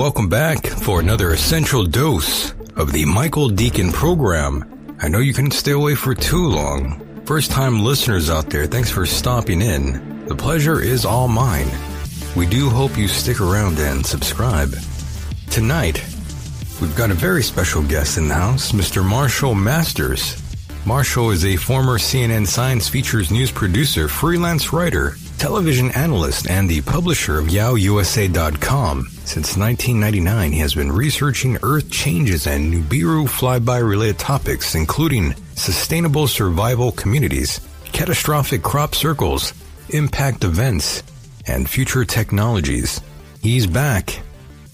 Welcome back for another essential dose of the Michael Deacon program. I know you couldn't stay away for too long. First time listeners out there, thanks for stopping in. The pleasure is all mine. We do hope you stick around and subscribe. Tonight, we've got a very special guest in the house, Mr. Marshall Masters. Marshall is a former CNN Science Features news producer, freelance writer, television analyst, and the publisher of YowUSA.com. Since 1999, he has been researching Earth changes and Nibiru flyby related topics, including sustainable survival communities, catastrophic crop circles, impact events, and future technologies. He's back.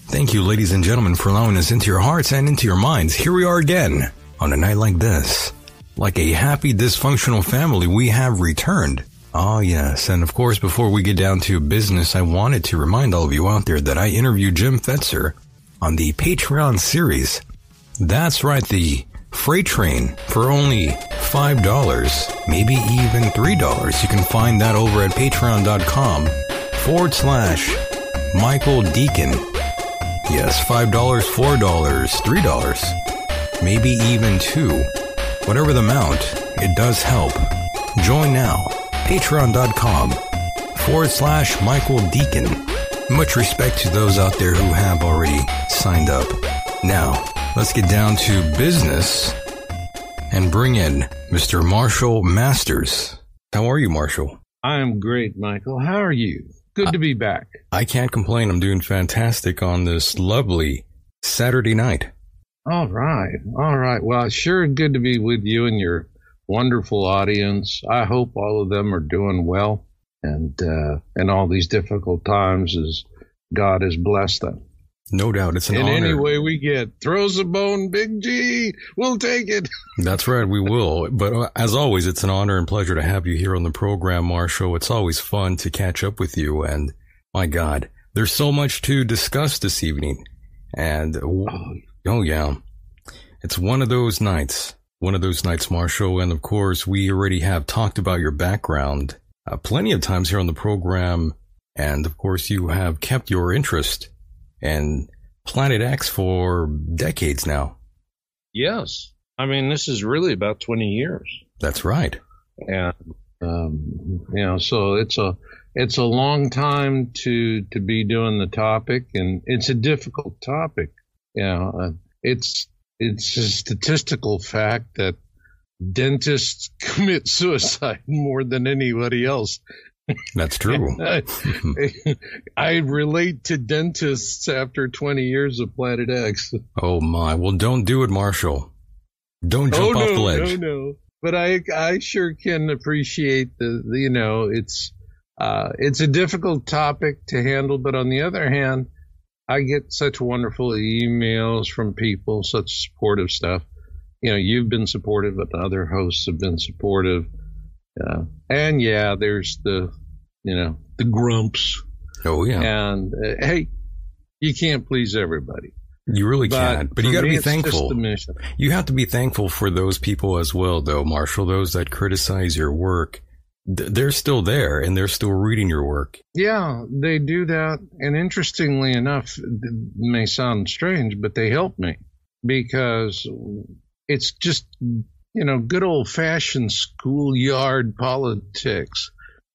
Thank you, ladies and gentlemen, for allowing us into your hearts and into your minds. Here we are again on a night like this. Like a happy dysfunctional family, we have returned. Oh, yes. And of course, before we get down to business, I wanted to remind all of you out there that I interviewed Jim Fetzer on the Patreon series. That's right, the freight train for only $5, maybe even $3. You can find that over at patreon.com forward slash Michael Deacon. Yes, $5, $4, $3, maybe even 2 Whatever the amount, it does help. Join now. Patreon.com forward slash Michael Deacon. Much respect to those out there who have already signed up. Now, let's get down to business and bring in Mr. Marshall Masters. How are you, Marshall? I am great, Michael. How are you? Good to be back. I can't complain. I'm doing fantastic on this lovely Saturday night. All right. All right. Well, it's sure good to be with you and your wonderful audience. I hope all of them are doing well and uh, in all these difficult times as God has blessed them. No doubt. It's an In honor. any way we get. Throws a bone, Big G. We'll take it. That's right. We will. But uh, as always, it's an honor and pleasure to have you here on the program, Marshall. It's always fun to catch up with you. And my God, there's so much to discuss this evening. And oh, oh yeah, it's one of those nights, one of those nights, Marshall. And of course, we already have talked about your background uh, plenty of times here on the program. And of course, you have kept your interest in Planet X for decades now. Yes. I mean, this is really about 20 years. That's right. and um, you know, so it's a it's a long time to to be doing the topic, and it's a difficult topic. You know, uh, it's it's a statistical fact that dentists commit suicide more than anybody else That's true. I, I relate to dentists after 20 years of Planet X. Oh my! Well, don't do it, Marshall. Don't jump oh, off no, the ledge. No, no. But I, I sure can appreciate the, the you know, it's, uh, it's a difficult topic to handle. But on the other hand, I get such wonderful emails from people, such supportive stuff. You know, you've been supportive, but the other hosts have been supportive. Uh, and yeah, there's the, you know, the grumps. Oh yeah. And uh, hey, you can't please everybody. You really But can't. But you got to be thankful. You have to be thankful for those people as well, though, Marshall. Those that criticize your work, th- they're still there and they're still reading your work. Yeah, they do that. And interestingly enough, it may sound strange, but they help me because it's just, you know, good old fashioned schoolyard politics.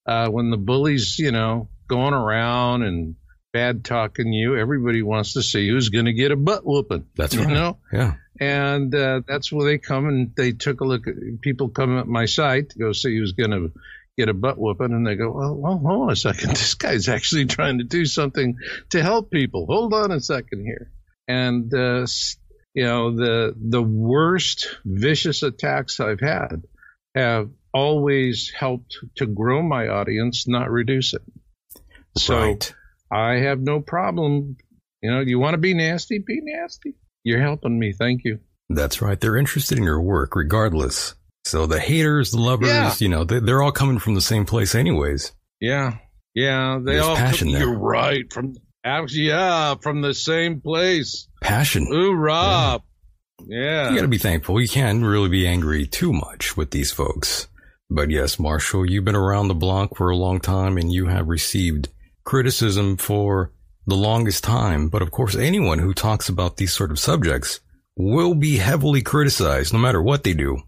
Uh, when the bullies, you know, going around and bad talking you, everybody wants to see who's going to get a butt whooping. That's you right. know? Yeah. and uh, that's where they come and they took a look at people come at my site to go see who's going to get a butt whooping and they go well, well hold on a second. This guy's actually trying to do something to help people. Hold on a second here. And uh, you know the the worst vicious attacks i've had have always helped to grow my audience not reduce it. So right. i have no problem. You know you want to be nasty? Be nasty. You're helping me. Thank you. That's right. They're interested in your work regardless. So the haters, the lovers, Yeah. you know, they, they're all coming from the same place anyways. Yeah, yeah, they There's all. passion there. You're right. From actually, yeah, from the same place. Passion. Ooh, Rob. Yeah. You got to be thankful. You can't really be angry too much with these folks. But yes, Marshall, you've been around the block for a long time and you have received criticism for the longest time. But of course, anyone who talks about these sort of subjects will be heavily criticized no matter what they do.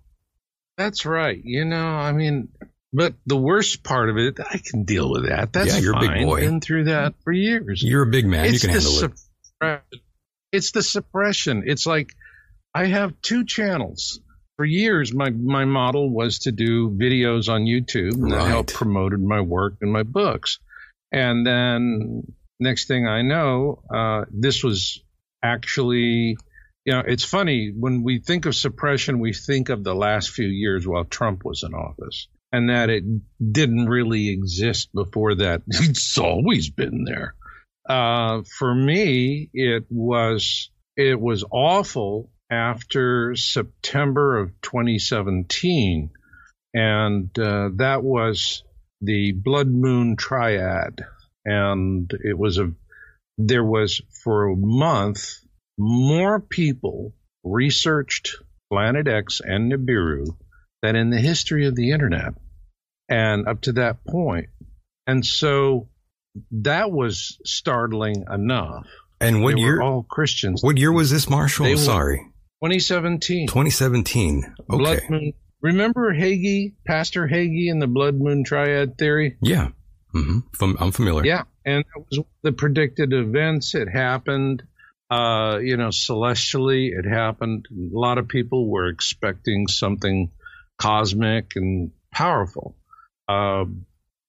That's right. You know, I mean, but the worst part of it, I can deal with that. That's Yeah, you're a big fine. boy. Been through that for years. You're a big man. it's you can handle it. It's the suppression. It's like I have two channels. For years, my my model was to do videos on YouTube that Right. help promoted my work and my books. And then next thing I know, uh, this was actually, you know, it's funny when we think of suppression, we think of the last few years while Trump was in office, and that it didn't really exist before that. It's always been there. Uh, for me, it was it was awful after September of 2017, and uh, that was the Blood Moon Triad, and it was a there was for a month more people researched Planet X and Nibiru than in the history of the internet, and up to that point, and so that was startling enough. And what they year? were all Christians. What year was this, Marshall? They Sorry. 2017. 2017. Okay. Blood Moon. Remember Hagee, Pastor Hagee, and the Blood Moon Triad theory? Yeah. hmm I'm familiar. Yeah, and that was the predicted events. It happened, uh, you know, celestially. It happened. A lot of people were expecting something cosmic and powerful. Uh,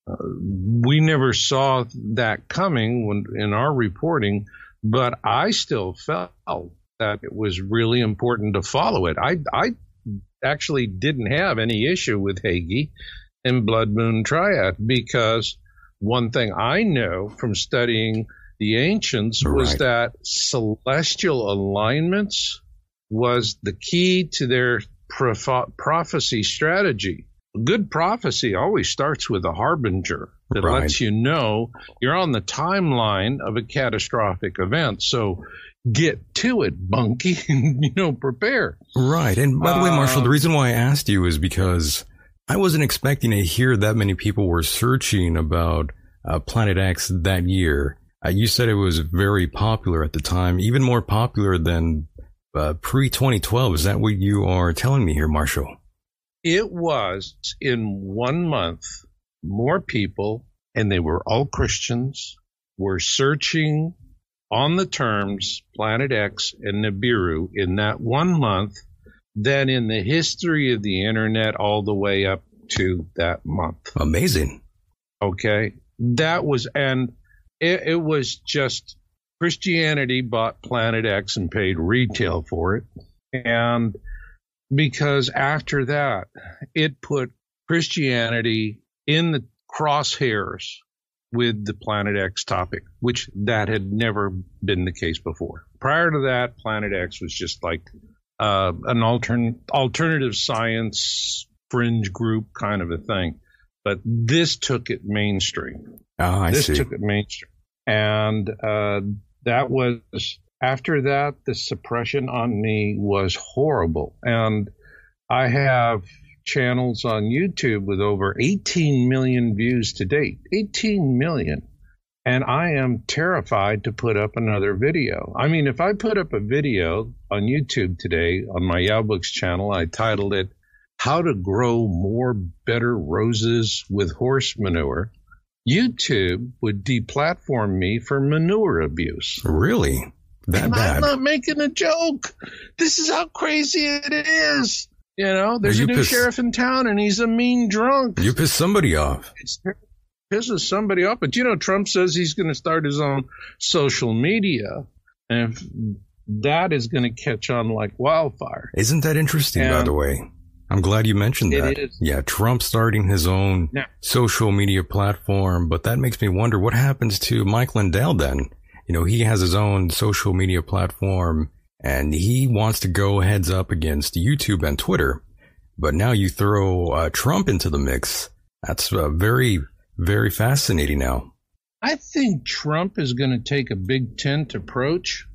uh, we never saw that coming when in our reporting, but I still felt that it was really important to follow it. I I actually didn't have any issue with Hagee and Blood Moon Triad because one thing I know from studying the ancients was that celestial alignments was the key to their proph- prophecy strategy. Good prophecy always starts with a harbinger that Right. lets you know you're on the timeline of a catastrophic event. So get to it, Bunky, and you know, prepare. Right. And by the way, Marshall, Uh, the reason why I asked you is because I wasn't expecting to hear that many people were searching about uh, Planet X that year. Uh, you said it was very popular at the time, even more popular than uh, pre 2012. Is that what you are telling me here, Marshall? It was in one month, more people, and they were all Christians, were searching on the terms Planet X and Nibiru in that one month than in the history of the internet all the way up to that month. Amazing. Okay. That was, and it, it was just Christianity bought Planet X and paid retail for it. And because after that, it put Christianity in the crosshairs with the Planet X topic, which that had never been the case before. Prior to that, Planet X was just like uh, an altern- alternative science fringe group kind of a thing. But this took it mainstream. Oh, I this see. took it mainstream. And uh, that was after that, the suppression on me was horrible. And I have channels on YouTube with over 18 million views to date. 18 million. And I am terrified to put up another video. I mean, if I put up a video on YouTube today on my Yowbooks channel, I titled it How to Grow More Better Roses with Horse Manure. YouTube would deplatform me for manure abuse. Really? That bad? I'm not making a joke. This is how crazy it is. You know, there's You a new piss- sheriff in town and he's a mean drunk. You pissed somebody off. It's pisses somebody off. But you know, Trump says he's going to start his own social media. And if that is going to catch on like wildfire. Isn't that interesting, by the way? I'm glad you mentioned It that. is. Yeah, Trump starting his own Yeah. social media platform, but that makes me wonder what happens to Mike Lindell then. You know, he has his own social media platform and he wants to go heads up against YouTube and Twitter. But now you throw uh, Trump into the mix. That's uh, very, very fascinating now. I think Trump is going to take a big tent approach.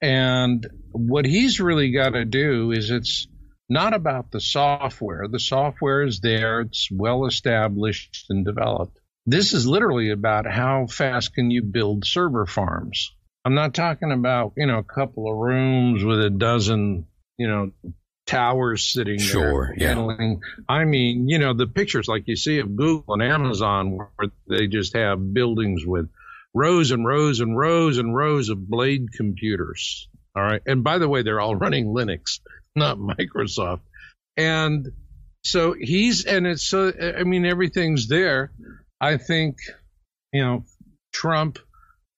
And what he's really got to do is it's not about the software. The software is there, it's well established and developed. This is literally about how fast can you build server farms. I'm not talking about, you know, a couple of rooms with a dozen, you know, towers sitting Sure, there yeah. I mean, you know, the pictures like you see of Google and Amazon where they just have buildings with rows and rows and rows and rows of blade computers. All right. And by the way, they're all running Linux, not Microsoft. And so he's, and it's so, I mean, everything's there. I think, you know, Trump,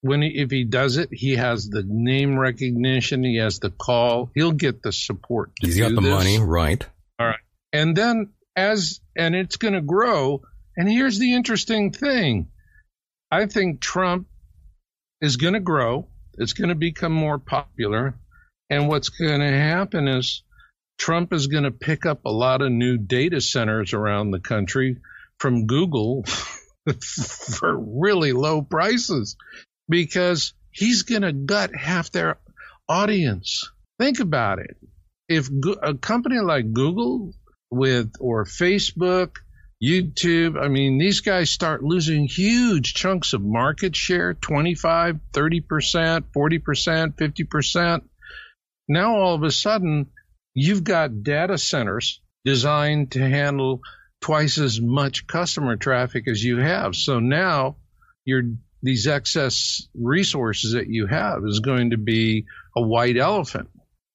when he, if he does it, he has the name recognition, he has the call, he'll get the support. To He's got the this. money, right? All right. And then as, and it's going to grow. And here's the interesting thing. I think Trump is going to grow. It's going to become more popular. And what's going to happen is Trump is going to pick up a lot of new data centers around the country from Google for really low prices because he's going to gut half their audience. Think about it. If a company like Google with or Facebook, YouTube, I mean, these guys start losing huge chunks of market share 25, 30%, 40%, 50%. Now all of a sudden, you've got data centers designed to handle twice as much customer traffic as you have. So now your these excess resources that you have is going to be a white elephant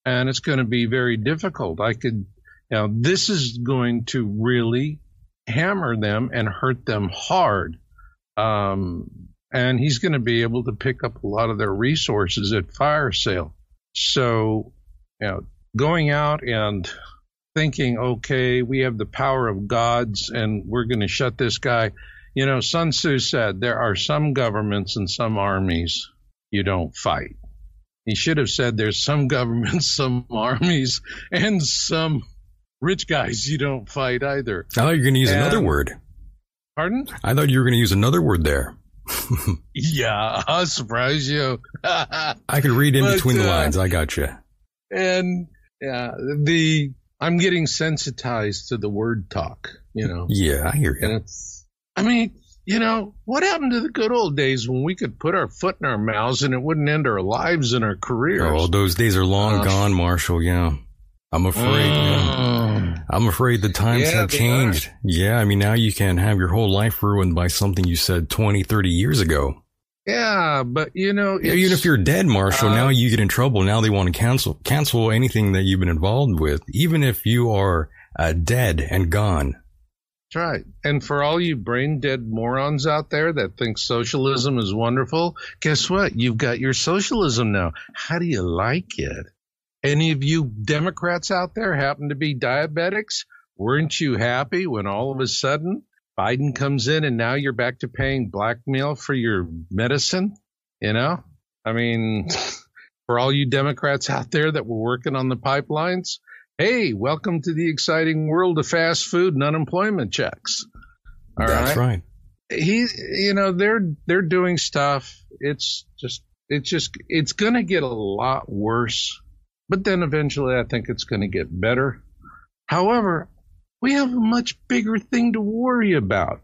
and it's going to be very difficult. I could you know this is going to really hammer them and hurt them hard. Um, and he's going to be able to pick up a lot of their resources at fire sale. So, you know, going out and thinking, okay, we have the power of gods and we're going to shut this guy. You know, Sun Tzu said there are some governments and some armies you don't fight. He should have said there's some governments, some armies, and some rich guys you don't fight either. I thought you were going to use another word. Pardon? I thought you were going to use another word there. Yeah, I'll surprise you. I could read in But, between the uh, lines. I got you. and yeah, the I'm getting sensitized to the word talk, you know. Yeah, I hear you. I mean, you know, what happened to the good old days when we could put our foot in our mouths and it wouldn't end our lives and our careers? Oh, those days are long Uh, gone, Marshall. Yeah. I'm afraid. Mm. I'm afraid the times Yeah, have changed. Yeah, I mean, now you can have your whole life ruined by something you said 20, 30 years ago. Yeah, but you know, Even if you're dead, Marshall, uh, now you get in trouble. Now they want to cancel cancel anything that you've been involved with, even if you are uh, dead and gone. That's right. And for all you brain dead morons out there that think socialism is wonderful, guess what? You've got your socialism now. How do you like it? Any of you Democrats out there happen to be diabetics? Weren't you happy when all of a sudden Biden comes in and now you're back to paying blackmail for your medicine? You know? I mean, for all you Democrats out there that were working on the pipelines, hey, welcome to the exciting world of fast food and unemployment checks. All That's right. right. He, you know, they're they're doing stuff. It's just, it's just, it's going to get a lot worse, but then eventually, I think it's going to get better. However, we have a much bigger thing to worry about,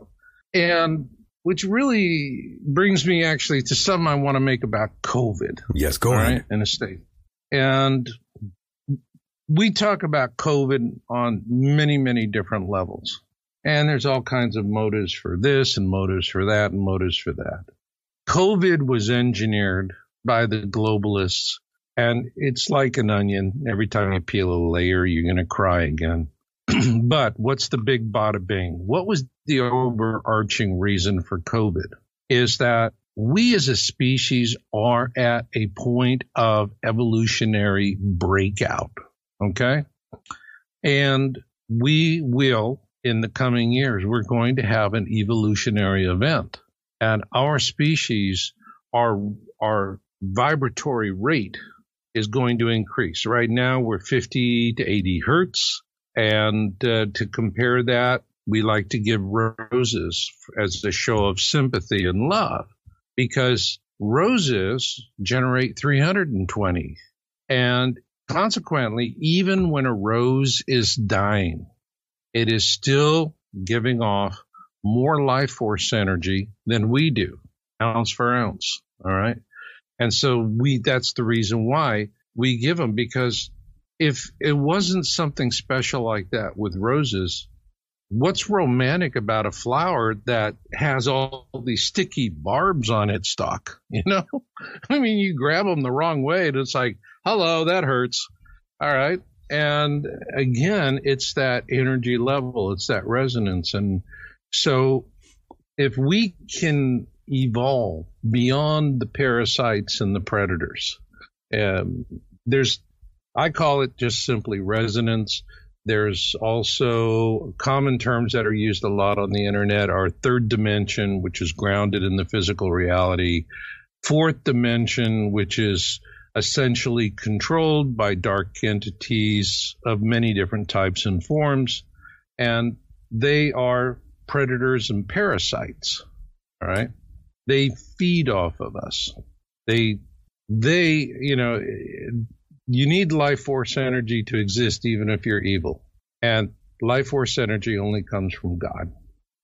and which really brings me actually to something I want to make about COVID. Yes, go ahead. Right, in a state, and we talk about COVID on many, many different levels. And there's all kinds of motives for this and motives for that and motives for that. COVID was engineered by the globalists and it's like an onion. Every time you peel a layer, you're going to cry again. but what's the big bada bing? What was the overarching reason for COVID? Is that we as a species are at a point of evolutionary breakout. Okay. And we will, in the coming years, we're going to have an evolutionary event. And our species, our, our vibratory rate is going to increase. Right now, we're 50 to 80 hertz. And uh, to compare that, we like to give roses as a show of sympathy and love because roses generate 320. And Consequently, even when a rose is dying, it is still giving off more life force energy than we do, ounce for ounce. All right. And so we, that's the reason why we give them because if it wasn't something special like that with roses, what's romantic about a flower that has all these sticky barbs on its stalk? You know, I mean, you grab them the wrong way and it's like, hello, that hurts. All right. And again, it's that energy level, it's that resonance. And so if we can evolve beyond the parasites and the predators, um, there's, I call it just simply resonance. There's also common terms that are used a lot on the internet are third dimension, which is grounded in the physical reality, fourth dimension, which is essentially controlled by dark entities of many different types and forms, and they are predators and parasites. All right, they feed off of us. They, they, you know, you need life force energy to exist, even if you're evil, and life force energy only comes from God.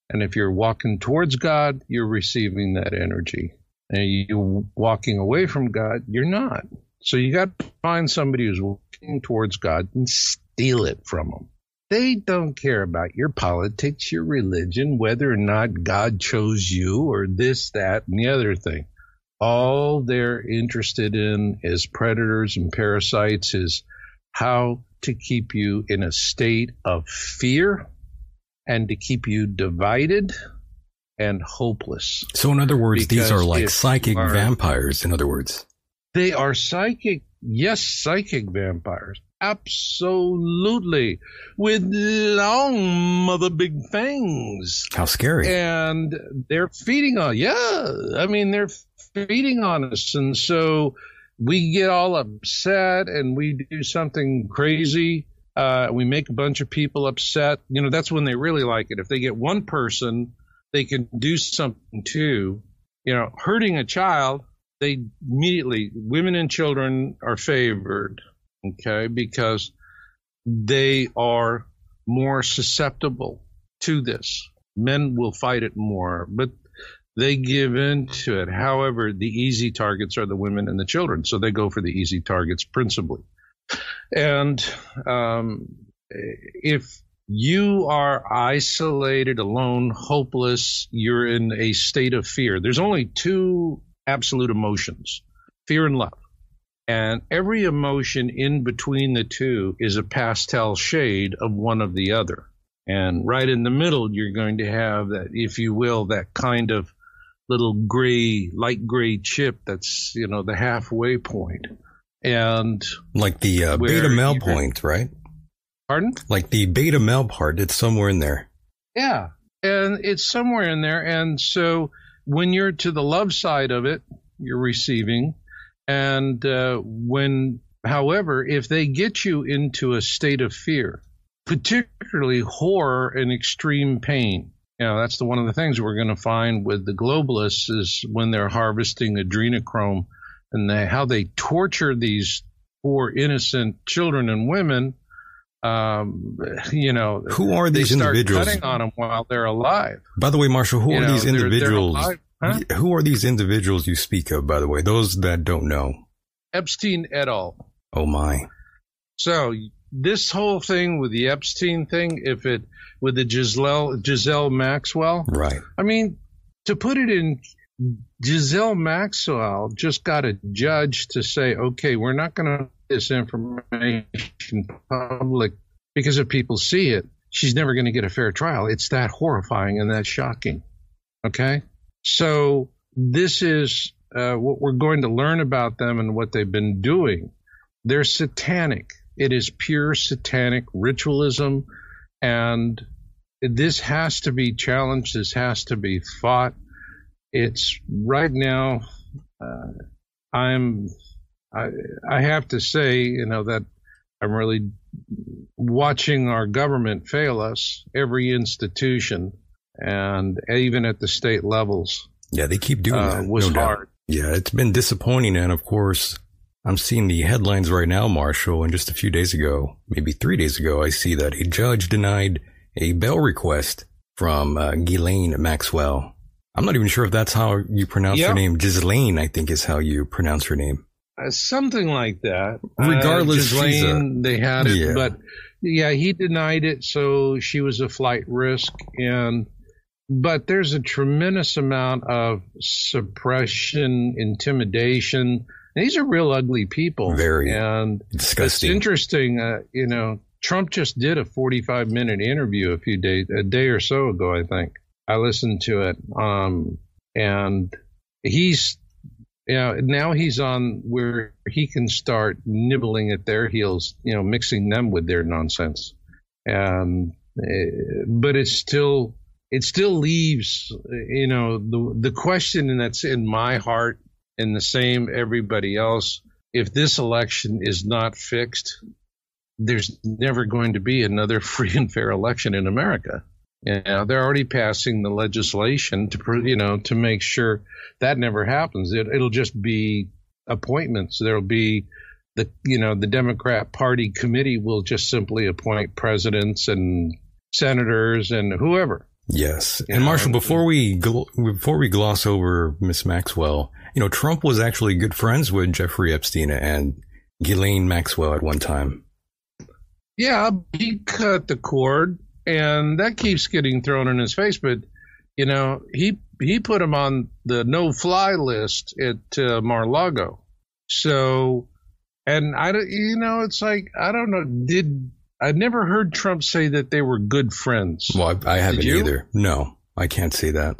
And if you're walking towards God, you're receiving that energy. And you walking away from God, you're not. So you got to find somebody who's walking towards God and steal it from them. They don't care about your politics, your religion, whether or not God chose you or this, that, and the other thing. All they're interested in as predators and parasites is how to keep you in a state of fear and to keep you divided and hopeless. So, in other words, because these are like psychic are, vampires, in other words. They are psychic, yes, psychic vampires. Absolutely. With long mother big fangs. How scary. And they're feeding on, yeah, I mean, they're feeding on us. And so we get all upset and we do something crazy. Uh, we make a bunch of people upset. You know, that's when they really like it. If they get one person, they can do something too. You know, hurting a child they immediately women and children are favored, okay, because they are more susceptible to this. Men will fight it more, but they give in to it. However, the easy targets are the women and the children, so they go for the easy targets principally. And um, if you are isolated, alone, hopeless, you're in a state of fear. There's only two absolute emotions fear and love. And every emotion in between the two is a pastel shade of one of the other. And right in the middle, you're going to have that, if you will, that kind of little gray, light gray chip that's, you know, the halfway point. And like the uh, beta male point, right? Pardon? Like the beta male part, it's somewhere in there. Yeah. And it's somewhere in there. And so when you're to the love side of it, you're receiving. And uh, when, however, if they get you into a state of fear, particularly horror and extreme pain, you know, that's the one of the things we're going to find with the globalists is when they're harvesting adrenochrome and they, how they torture these poor innocent children and women um, you know, who are these individuals? Cutting on them while they're alive. By the way, Marshall, who you are know, these individuals? They're, they're huh? Who are these individuals you speak of? By the way, those that don't know. Epstein et al. Oh my. So this whole thing with the Epstein thing, if it with the Giselle Giselle Maxwell, right? I mean, to put it in Giselle Maxwell just got a judge to say, okay, we're not going to this information public because if people see it, she's never going to get a fair trial. It's that horrifying and that shocking. Okay. So this is uh, what we're going to learn about them and what they've been doing. They're satanic. It is pure satanic ritualism. And this has to be challenged. This has to be fought. It's right now, uh, I'm I, I have to say, you know, that I'm really watching our government fail us, every institution, and even at the state levels. Yeah, they keep doing uh, that. Was no hard. Doubt. Yeah, it's been disappointing, and of course, I'm seeing the headlines right now, Marshall. And just a few days ago, maybe three days ago, I see that a judge denied a bail request from uh, Ghislaine Maxwell. I'm not even sure if that's how you pronounce yep. her name. Ghislaine, I think, is how you pronounce her name. Uh, something like that. Regardless, uh, Ghislaine, a, they had it, yeah. but yeah, he denied it, so she was a flight risk, and but there's a tremendous amount of suppression, intimidation. These are real ugly people. Very and disgusting. It's interesting, uh, you know. Trump just did a 45 minute interview a few days, a day or so ago, I think. I listened to it, um, and he's you know, now he's on where he can start nibbling at their heels, you know, mixing them with their nonsense. And, uh, but it's still, it still leaves, you know, the, the question that's in my heart and the same everybody else. If this election is not fixed, there's never going to be another free and fair election in America. You know, they're already passing the legislation to, you know, to make sure that never happens. It, it'll just be appointments. There'll be the, you know, the Democrat Party committee will just simply appoint presidents and senators and whoever. Yes. And Marshall, before we before we gloss over Miss Maxwell, you know, Trump was actually good friends with Jeffrey Epstein and Ghislaine Maxwell at one time. Yeah, he cut the cord and that keeps getting thrown in his face. But you know, he he put him on the no-fly list at uh, Mar-Lago. So, and I don't, you know, it's like I don't know. Did I never heard Trump say that they were good friends? Well, I, I haven't either. No, I can't say that.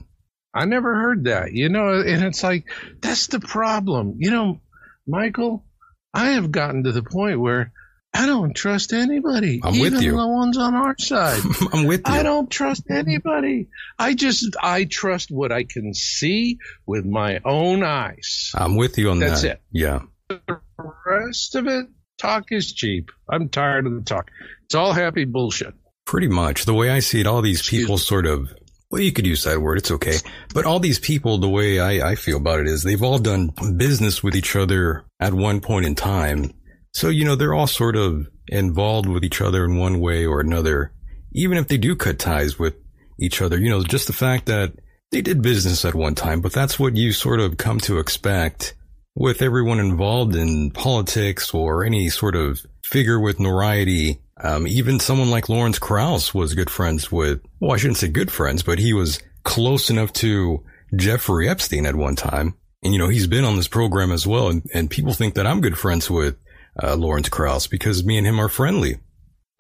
I never heard that. You know, and it's like that's the problem. You know, Michael, I have gotten to the point where I don't trust anybody. I'm even with you. The ones on our side. I'm with you. I don't trust anybody. I just I trust what I can see with my own eyes. I'm with you on That's that. That's it. Yeah. The rest of it, talk is cheap. I'm tired of the talk. It's all happy bullshit. Pretty much. The way I see it, all these people sort of well, you could use that word. It's okay. But all these people, the way I, I feel about it is they've all done business with each other at one point in time so, you know, they're all sort of involved with each other in one way or another, even if they do cut ties with each other. You know, just the fact that they did business at one time, but that's what you sort of come to expect with everyone involved in politics or any sort of figure with notoriety. Um, even someone like Lawrence Krauss was good friends with, well, I shouldn't say good friends, but he was close enough to Jeffrey Epstein at one time. And, you know, he's been on this program as well. And, and people think that I'm good friends with uh, Lawrence Krauss because me and him are friendly.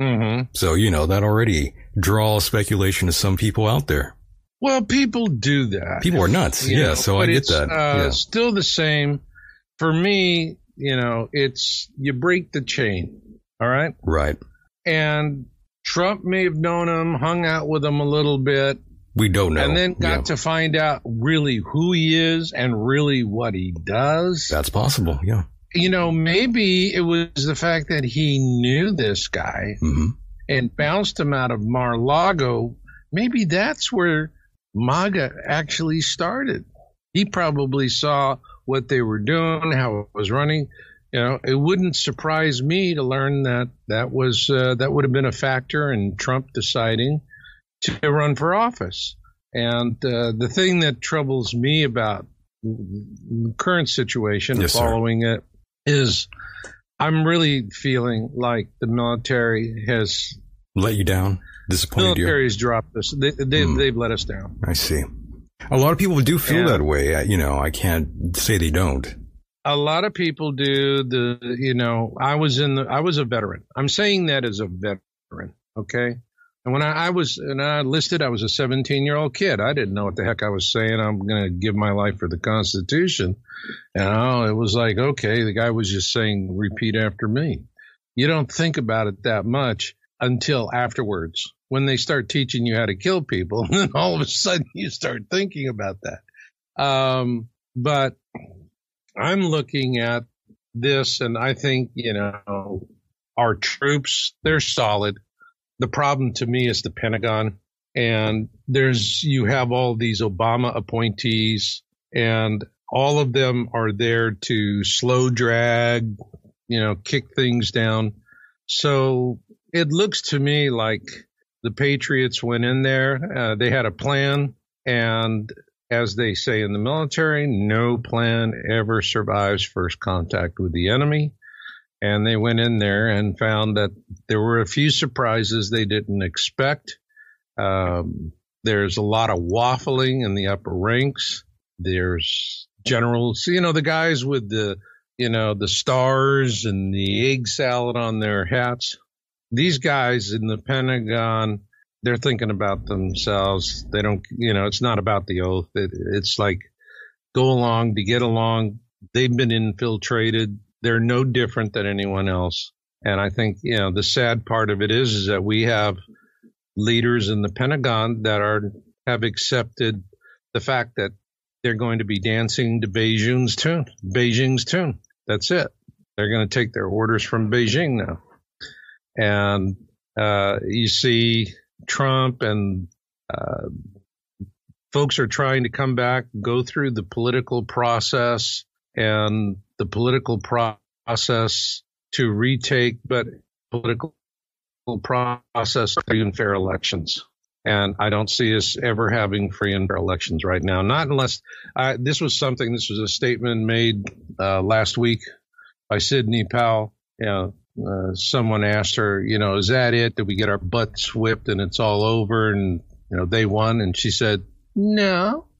Mm-hmm. So, you know, that already draws speculation to some people out there. Well, people do that. People are nuts. You yeah, know, so I get that. Uh, yeah. Still the same. For me, you know, it's you break the chain. All right. Right. And Trump may have known him, hung out with him a little bit, We don't know. and then got Yeah. to find out really who he is and really what he does. That's possible. Yeah. you know, maybe it was the fact that he knew this guy hmm and bounced him out of Mar-Lago. Maybe that's where MAGA actually started. He probably saw what they were doing, how it was running. You know, it wouldn't surprise me to learn that that was uh, that would have been a factor in Trump deciding to run for office. And uh, the thing that troubles me about the current situation, Yes, sir. following it, is I'm really feeling like the military has Let you down. Disappointed you. military has dropped us. They, they, Hmm. They've let us down. I see. A lot of people do feel Yeah. that way. I- You know, I can't say they don't. A lot of people do. The you know, I was in the. I was a veteran. I'm saying that as a veteran. Okay. And when I, I was and I listed, I was a 17 year old kid. I didn't know what the heck I was saying. I'm going to give my life for the Constitution. And oh, it was like, okay, the guy was just saying, repeat after me. You don't think about it that much until afterwards when they start teaching you how to kill people. And then all of a sudden you start thinking about that. Um, but I'm looking at this and I think, you know, our troops, they're solid. The problem to me is the Pentagon. And there's, you have all these Obama appointees and all of them are there to slow drag, you know, kick things down. So it looks to me like the Patriots went in there, uh, they had a plan, and as they say in the military, no plan ever survives first contact with the enemy. And they went in there and found that there were a few surprises they didn't expect. Um, there's a lot of waffling in the upper ranks. There's generals, you know, the guys with the, you know, the stars and the egg salad on their hats. These guys in the Pentagon, they're thinking about themselves. They don't, you know, it's not about the oath. It, it's like go along to get along. They've been infiltrated. They're no different than anyone else. And I think, you know, the sad part of it is, is that we have leaders in the Pentagon that are, have accepted the fact that they're going to be dancing to Beijing's tune, Beijing's tune. That's it. They're going to take their orders from Beijing now. And, uh, you see Trump and, uh, folks are trying to come back, go through the political process and the political process to retake, but political process free and fair elections. And I don't see us ever having free and fair elections right now. Not unless uh, this was something. This was a statement made uh, last week by Sidney Powell. You know, uh, someone asked her, you know, is that it? Did we get our butts whipped and it's all over? And you know, they won. And she said, no.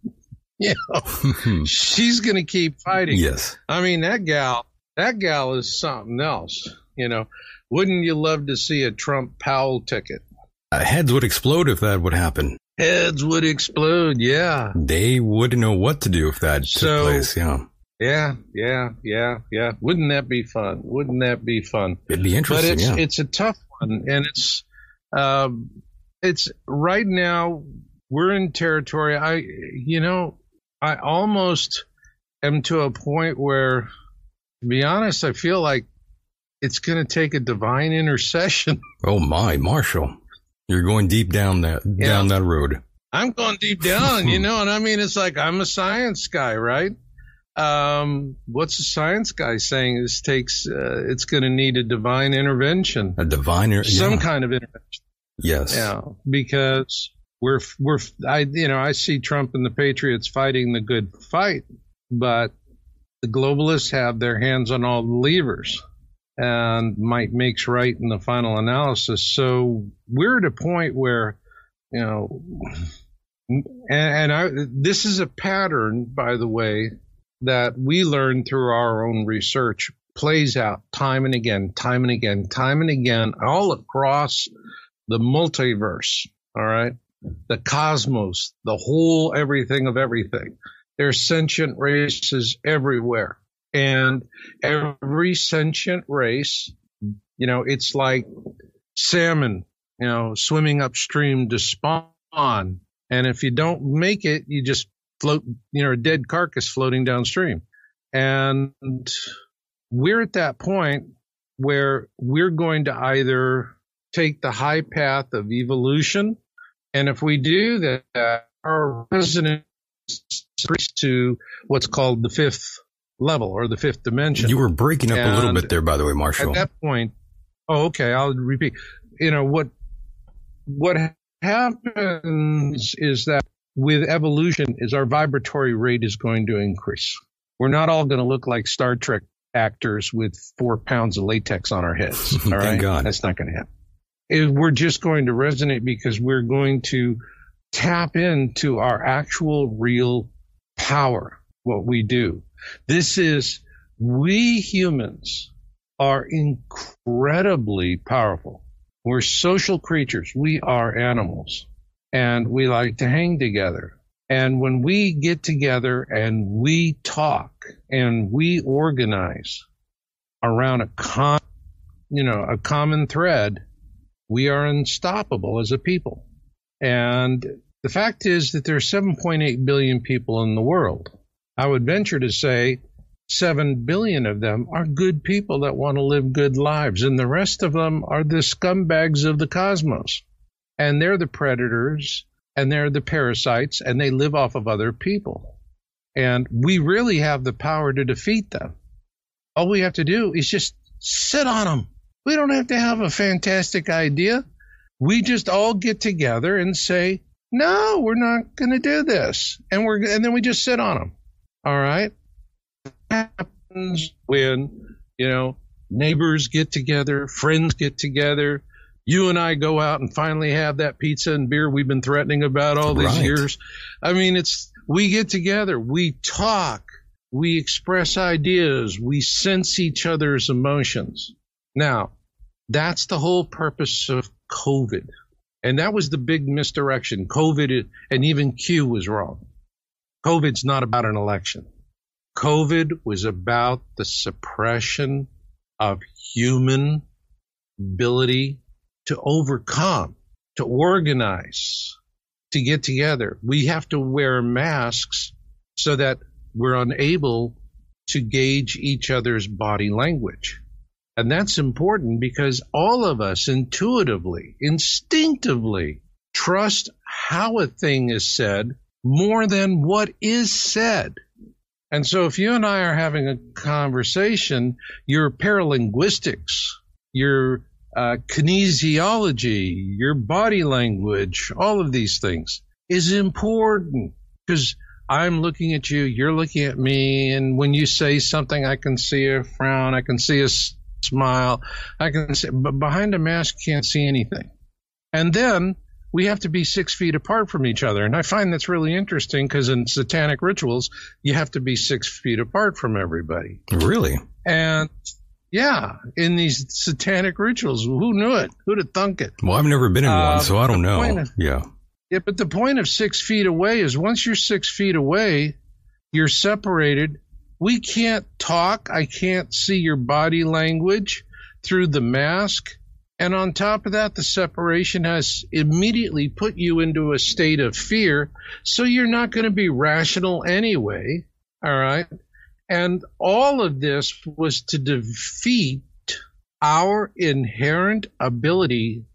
You know, she's going to keep fighting. yes. I mean, that gal, that gal is something else. You know, wouldn't you love to see a Trump Powell ticket? Uh, heads would explode if that would happen. Heads would explode. Yeah. They wouldn't know what to do if that So- took place. Yeah. Yeah. Yeah. Yeah. Yeah. Wouldn't that be fun? Wouldn't that be fun? It'd be interesting. But it's, yeah. it's a tough one. And it's, um, it's right now we're in territory. I, you know, I almost am to a point where, to be honest, I feel like it's going to take a divine intercession. oh my, Marshall. You're going deep down that Yeah. down that road. I'm going deep down, you know, and I mean, it's like I'm a science guy, right? Um, what's the science guy saying? This takes, uh, it's going to need a divine intervention, A diviner. some yeah. kind of intervention. Yes. Yeah, because we're we're I you know I see Trump and the Patriots fighting the good fight, but the globalists have their hands on all the levers, and might makes right in the final analysis. So we're at a point where, you know, and, and I this is a pattern, by the way, that we learned through our own research. plays out time and again, time and again, time and again, all across the multiverse. All right. The cosmos, the whole everything of everything. There's sentient races everywhere. And every sentient race, you know, it's like salmon, you know, swimming upstream to spawn. And if you don't make it, you just float, you know, a dead carcass floating downstream. And we're at that point where we're going to either take the high path of evolution. And if we do that, our resonance to what's called the fifth level or the fifth dimension. You were breaking up and a little bit there, by the way, Marshall. At that point, oh, okay, I'll repeat. You know what? What happens is that with evolution, is our vibratory rate is going to increase. We're not all going to look like Star Trek actors with four pounds of latex on our heads. All right, God. that's not going to happen. It, we're just going to resonate because we're going to tap into our actual real power. What we do. This is we humans are incredibly powerful. We're social creatures. We are animals and we like to hang together. And when we get together and we talk and we organize around a com- you know, a common thread, we are unstoppable as a people. And the fact is that there are 7.8 billion people in the world. I would venture to say 7 billion of them are good people that want to live good lives, and the rest of them are the scumbags of the cosmos. And they're the predators, and they're the parasites, and they live off of other people. And we really have the power to defeat them. All we have to do is just sit on them. We don't have to have a fantastic idea. We just all get together and say, no, we're not going to do this. And we're, and then we just sit on them. All right. Happens when, you know, neighbors get together, friends get together. You and I go out and finally have that pizza and beer we've been threatening about all these Right. years. I mean, it's, we get together, we talk, we express ideas, we sense each other's emotions. Now, that's the whole purpose of COVID. And that was the big misdirection. COVID and even Q was wrong. COVID's not about an election. COVID was about the suppression of human ability to overcome, to organize, to get together. We have to wear masks so that we're unable to gauge each other's body language. And that's important because all of us intuitively, instinctively trust how a thing is said more than what is said. And so if you and I are having a conversation, your paralinguistics, your uh, kinesiology, your body language, all of these things is important because I'm looking at you, you're looking at me, and when you say something, I can see a frown, I can see a smile, I can see, but behind a mask, you can't see anything. And then we have to be six feet apart from each other. And I find that's really interesting because in satanic rituals, you have to be six feet apart from everybody. Really? And yeah, in these satanic rituals, who knew it? Who'd have thunk it? Well, I've never been in Uh, one, so I don't know. of- yeah. Yeah, but the point of six feet away is once you're six feet away, you're separated. We can't talk. I can't see your body language through the mask. And on top of that, the separation has immediately put you into a state of fear. So you're not going to be rational anyway. All right. And all of this was to defeat our inherent ability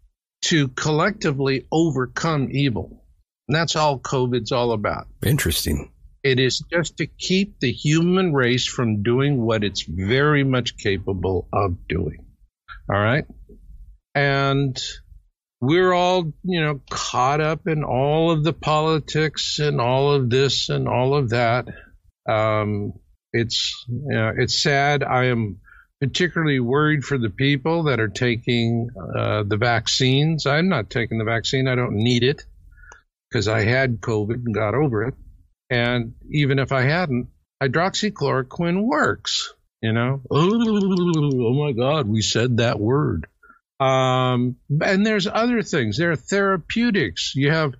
to collectively overcome evil. And that's all COVID's all about. Interesting. It is just to keep the human race from doing what it's very much capable of doing. All right. And we're all, you know, caught up in all of the politics and all of this and all of that. Um, it's, know, it's sad. I am particularly worried for the people that are taking uh, the vaccines. I'm not taking the vaccine. I don't need it because I had COVID and got over it. And even if I hadn't, hydroxychloroquine works. You know, oh my God, we said that word. Um, and there's other things. There are therapeutics. You have,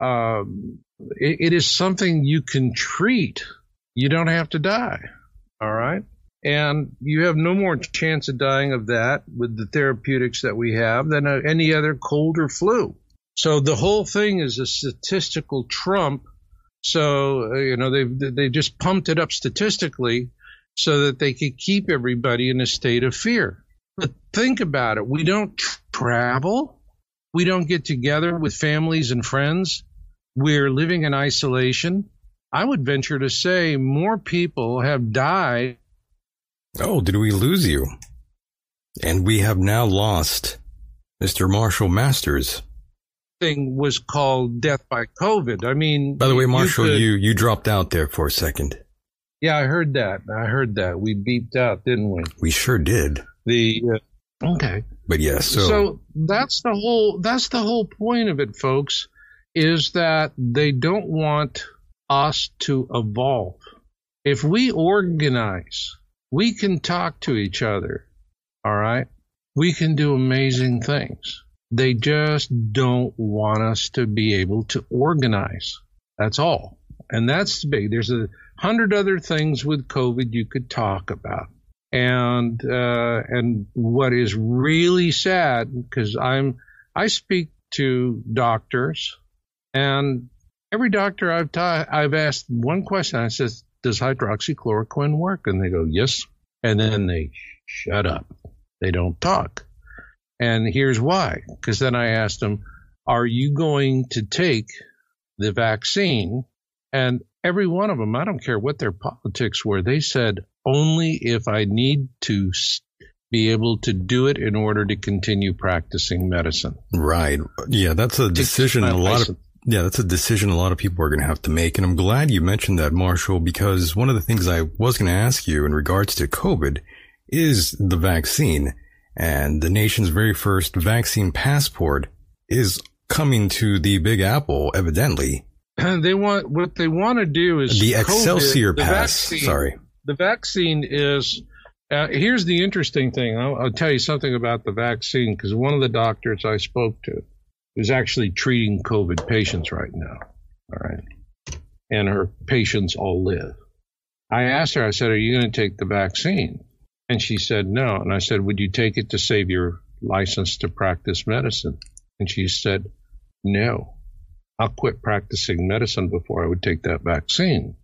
um, it, it is something you can treat. You don't have to die. All right. And you have no more chance of dying of that with the therapeutics that we have than any other cold or flu. So the whole thing is a statistical trump. So, uh, you know, they they just pumped it up statistically so that they could keep everybody in a state of fear. But think about it. We don't travel. We don't get together with families and friends. We're living in isolation. I would venture to say more people have died. Oh, did we lose you? And we have now lost Mr. Marshall Masters. Thing was called death by COVID. I mean, by the way, Marshall, you, could, you, you dropped out there for a second. Yeah, I heard that. I heard that. We beeped out, didn't we? We sure did. The uh, okay, but yes. Yeah, so. so that's the whole. That's the whole point of it, folks. Is that they don't want us to evolve. If we organize, we can talk to each other. All right, we can do amazing things. They just don't want us to be able to organize. That's all. And that's big. There's a hundred other things with COVID you could talk about. And uh, and what is really sad because I'm I speak to doctors, and every doctor I've ta- I've asked one question. I says, "Does hydroxychloroquine work?" And they go, "Yes," and then they shut up. They don't talk. And here's why. Because then I asked them, "Are you going to take the vaccine?" And every one of them, I don't care what their politics were, they said only if I need to be able to do it in order to continue practicing medicine. Right. Yeah, that's a decision a lot of yeah, that's a decision a lot of people are going to have to make. And I'm glad you mentioned that, Marshall, because one of the things I was going to ask you in regards to COVID is the vaccine. And the nation's very first vaccine passport is coming to the Big Apple, evidently. And they want what they want to do is the Excelsior COVID, Pass. The vaccine, sorry, the vaccine is. Uh, here's the interesting thing. I'll, I'll, tell you something about the vaccine because one of the doctors I spoke to is actually treating COVID patients right now. All right, and her patients all live. I asked her. I said, "Are you going to take the vaccine?" And she said, "No." And I said, "Would you take it to save your license to practice medicine?" And she said, "No." I'll quit practicing medicine before I would take that vaccine.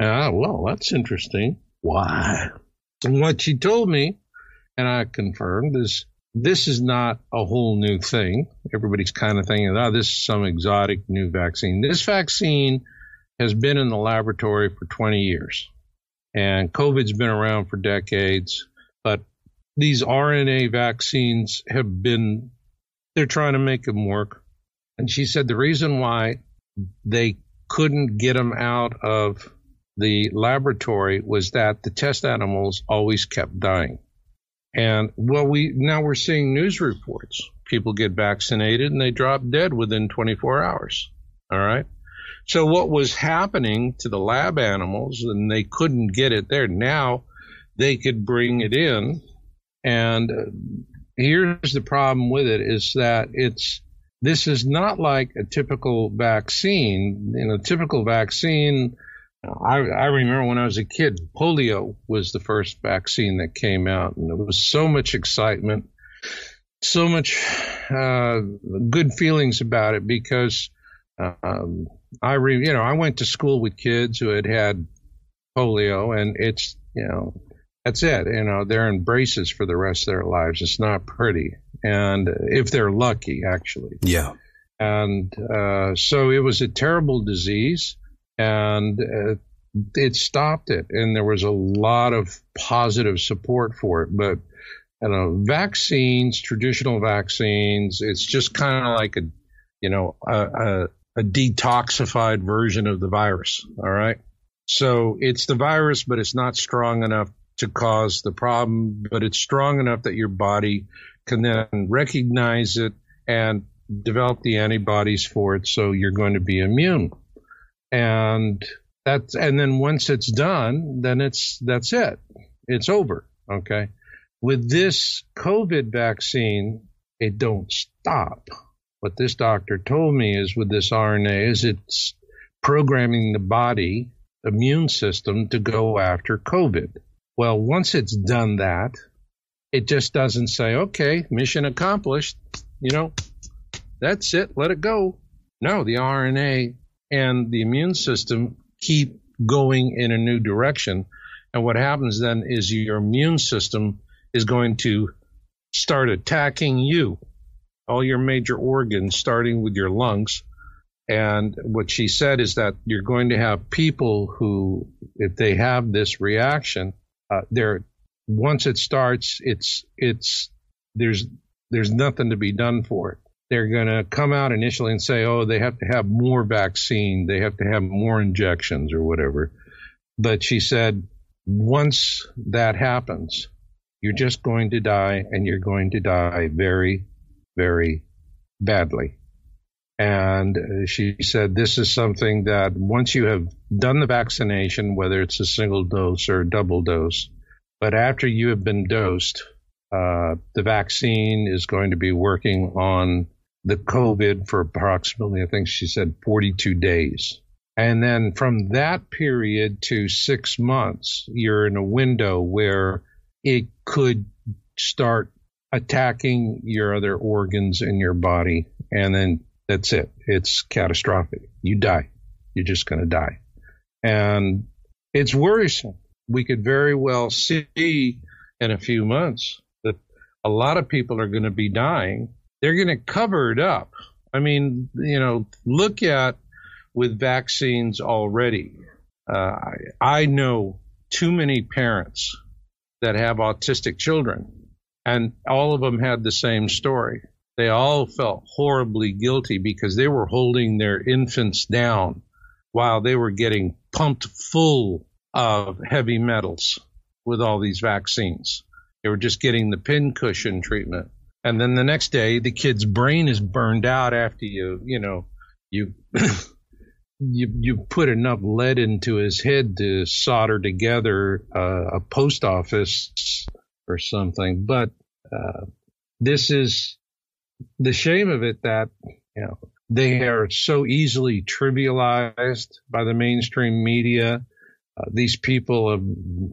Ah, well, that's interesting. Why? And what she told me, and I confirmed, is this is not a whole new thing. Everybody's kind of thinking, oh, this is some exotic new vaccine. This vaccine has been in the laboratory for 20 years, and COVID's been around for decades. But these RNA vaccines have been, they're trying to make them work. And she said the reason why they couldn't get them out of the laboratory was that the test animals always kept dying. And well, we now we're seeing news reports. People get vaccinated and they drop dead within 24 hours. All right. So what was happening to the lab animals and they couldn't get it there. Now they could bring it in. And uh, here's the problem with it is that it's this is not like a typical vaccine. In a typical vaccine, I, I, remember when I was a kid, polio was the first vaccine that came out, and there was so much excitement, so much uh, good feelings about it because um, I, re, you know, I went to school with kids who had had polio, and it's, you know, that's it. You know, they're in braces for the rest of their lives. It's not pretty and if they're lucky, actually. Yeah. And uh, so it was a terrible disease, and uh, it stopped it, and there was a lot of positive support for it. But you know, vaccines, traditional vaccines, it's just kind of like a, you know, a, a, a detoxified version of the virus. All right. So it's the virus, but it's not strong enough to cause the problem, but it's strong enough that your body can then recognize it and develop the antibodies for it so you're going to be immune. And that's and then once it's done, then it's that's it. It's over. Okay. With this COVID vaccine, it don't stop. What this doctor told me is with this RNA is it's programming the body immune system to go after COVID. Well, once it's done that, it just doesn't say, okay, mission accomplished. You know, that's it, let it go. No, the RNA and the immune system keep going in a new direction. And what happens then is your immune system is going to start attacking you, all your major organs, starting with your lungs. And what she said is that you're going to have people who, if they have this reaction, uh, they're once it starts, it's it's there's there's nothing to be done for it. They're going to come out initially and say, oh, they have to have more vaccine, they have to have more injections or whatever. But she said, once that happens, you're just going to die, and you're going to die very, very badly. And she said, This is something that once you have done the vaccination, whether it's a single dose or a double dose, but after you have been dosed, uh, the vaccine is going to be working on the COVID for approximately, I think she said 42 days. And then from that period to six months, you're in a window where it could start attacking your other organs in your body. And then that's it. It's catastrophic. You die. You're just going to die. And it's worrisome we could very well see in a few months that a lot of people are going to be dying. They're going to cover it up. I mean, you know, look at with vaccines already. Uh, I, I know too many parents that have autistic children, and all of them had the same story. They all felt horribly guilty because they were holding their infants down while they were getting pumped full of heavy metals with all these vaccines. They were just getting the pincushion treatment. And then the next day, the kid's brain is burned out after you, you know, you, you, you put enough lead into his head to solder together uh, a post office or something. But uh, this is the shame of it that, you know, they are so easily trivialized by the mainstream media uh, these people have, I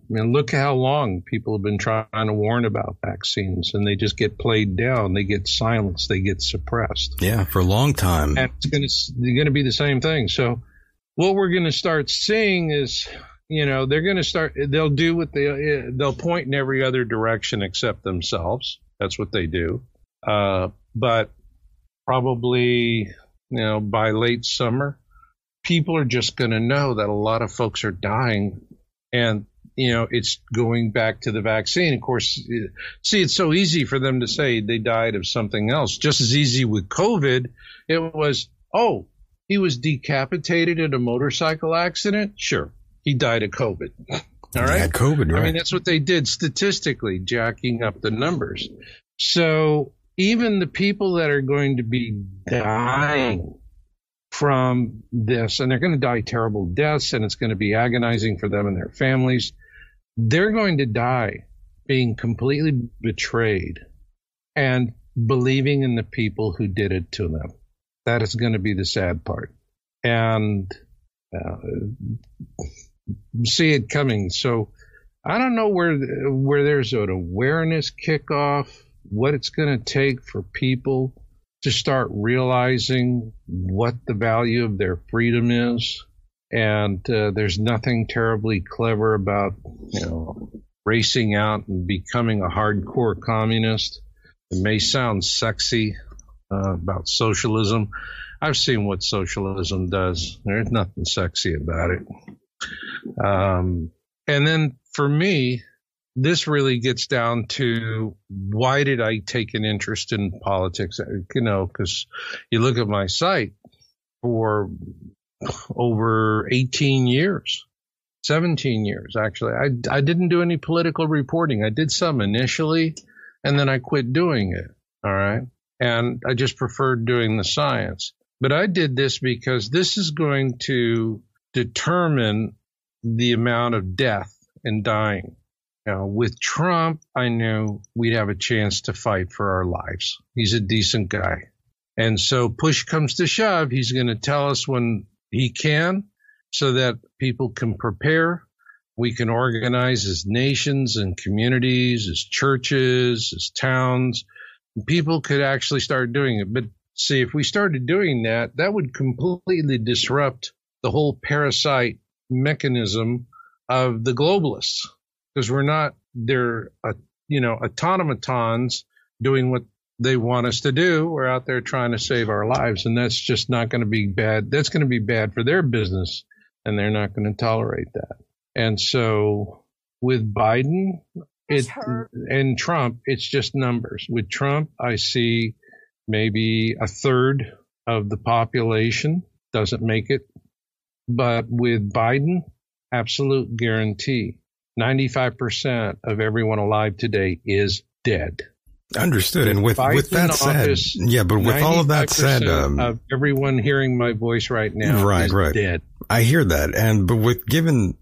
mean, look how long people have been trying to warn about vaccines and they just get played down. They get silenced. They get suppressed. Yeah, for a long time. And it's going to, going to be the same thing. So what we're going to start seeing is, you know, they're going to start, they'll do what they, they'll point in every other direction except themselves. That's what they do. Uh, but probably, you know, by late summer, people are just going to know that a lot of folks are dying and you know it's going back to the vaccine. Of course see it's so easy for them to say they died of something else. Just as easy with covid it was oh he was decapitated in a motorcycle accident? Sure. He died of covid. All right had covid right i mean that's what they did statistically jacking up the numbers. So even the people that are going to be dying from this, and they're going to die terrible deaths, and it's going to be agonizing for them and their families. They're going to die being completely betrayed and believing in the people who did it to them. That is going to be the sad part. And uh, see it coming. So I don't know where where there's an awareness kickoff, what it's going to take for people to start realizing what the value of their freedom is. And uh, there's nothing terribly clever about, you know, racing out and becoming a hardcore communist. It may sound sexy uh, about socialism. I've seen what socialism does. There's nothing sexy about it. Um, and then for me, this really gets down to why did I take an interest in politics? Uh, you know, because you look at my site for over 18 years, 17 years actually. I, I didn't do any political reporting. I did some initially, and then I quit doing it. All right. And I just preferred doing the science. But I did this because this is going to determine the amount of death and dying Now, with Trump, I knew we'd have a chance to fight for our lives. He's a decent guy. And so push comes to shove, he's going to tell us when he can so that people can prepare. We can organize as nations and communities, as churches, as towns. People could actually start doing it. But see, if we started doing that, that would completely disrupt the whole parasite mechanism of the globalists because we're not they're uh, you know automatons doing what they want us to do. We're out there trying to save our lives, and that's just not going to be bad. That's going to be bad for their business, and they're not going to tolerate that. And so with Biden it, and Trump, it's just numbers. With Trump, I see maybe a third of the population doesn't make it. But with Biden, absolute guarantee 95% of everyone alive today is dead. Understood. And with, with that said, yeah, but with all of that said, um, of everyone hearing my voice right now, right, right, dead. I hear that. And, but with given,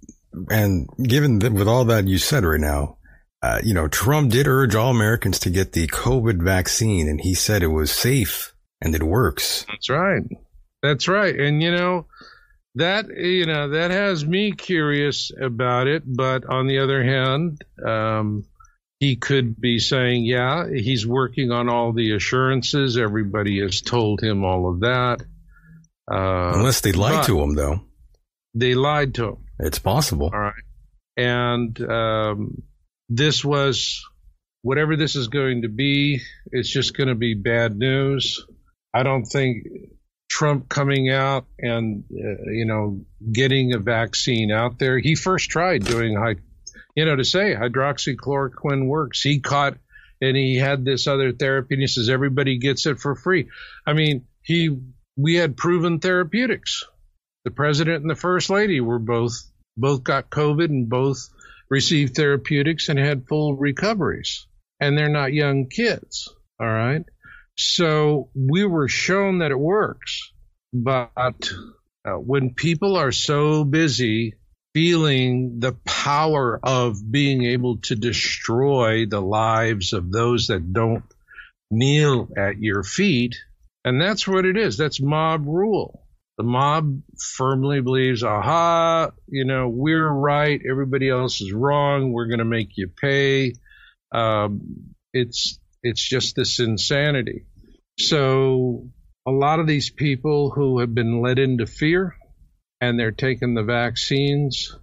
and given that with all that you said right now, uh, you know, Trump did urge all Americans to get the COVID vaccine and he said it was safe and it works. That's right. That's right. And, you know, that you know that has me curious about it but on the other hand um, he could be saying yeah he's working on all the assurances. Everybody has told him all of that. Uh, unless they lied to him though. They lied to him. It's possible. All right. And um, this was whatever this is going to be it's just going to be bad news. I don't think Trump coming out and uh, you know getting a vaccine out there. He first tried doing high, you know, to say hydroxychloroquine works. He caught and he had this other therapy and he says everybody gets it for free. I mean, he we had proven therapeutics. The president and the first lady were both both got COVID and both received therapeutics and had full recoveries. And they're not young kids. All right. So we were shown that it works. But uh, when people are so busy feeling the power of being able to destroy the lives of those that don't kneel at your feet, and that's what it is. That's mob rule. The mob firmly believes, aha, you know, we're right, everybody else is wrong, we're going to make you pay. Um, it's it's just this insanity. So a lot of these people who have been led into fear and they're taking the vaccines,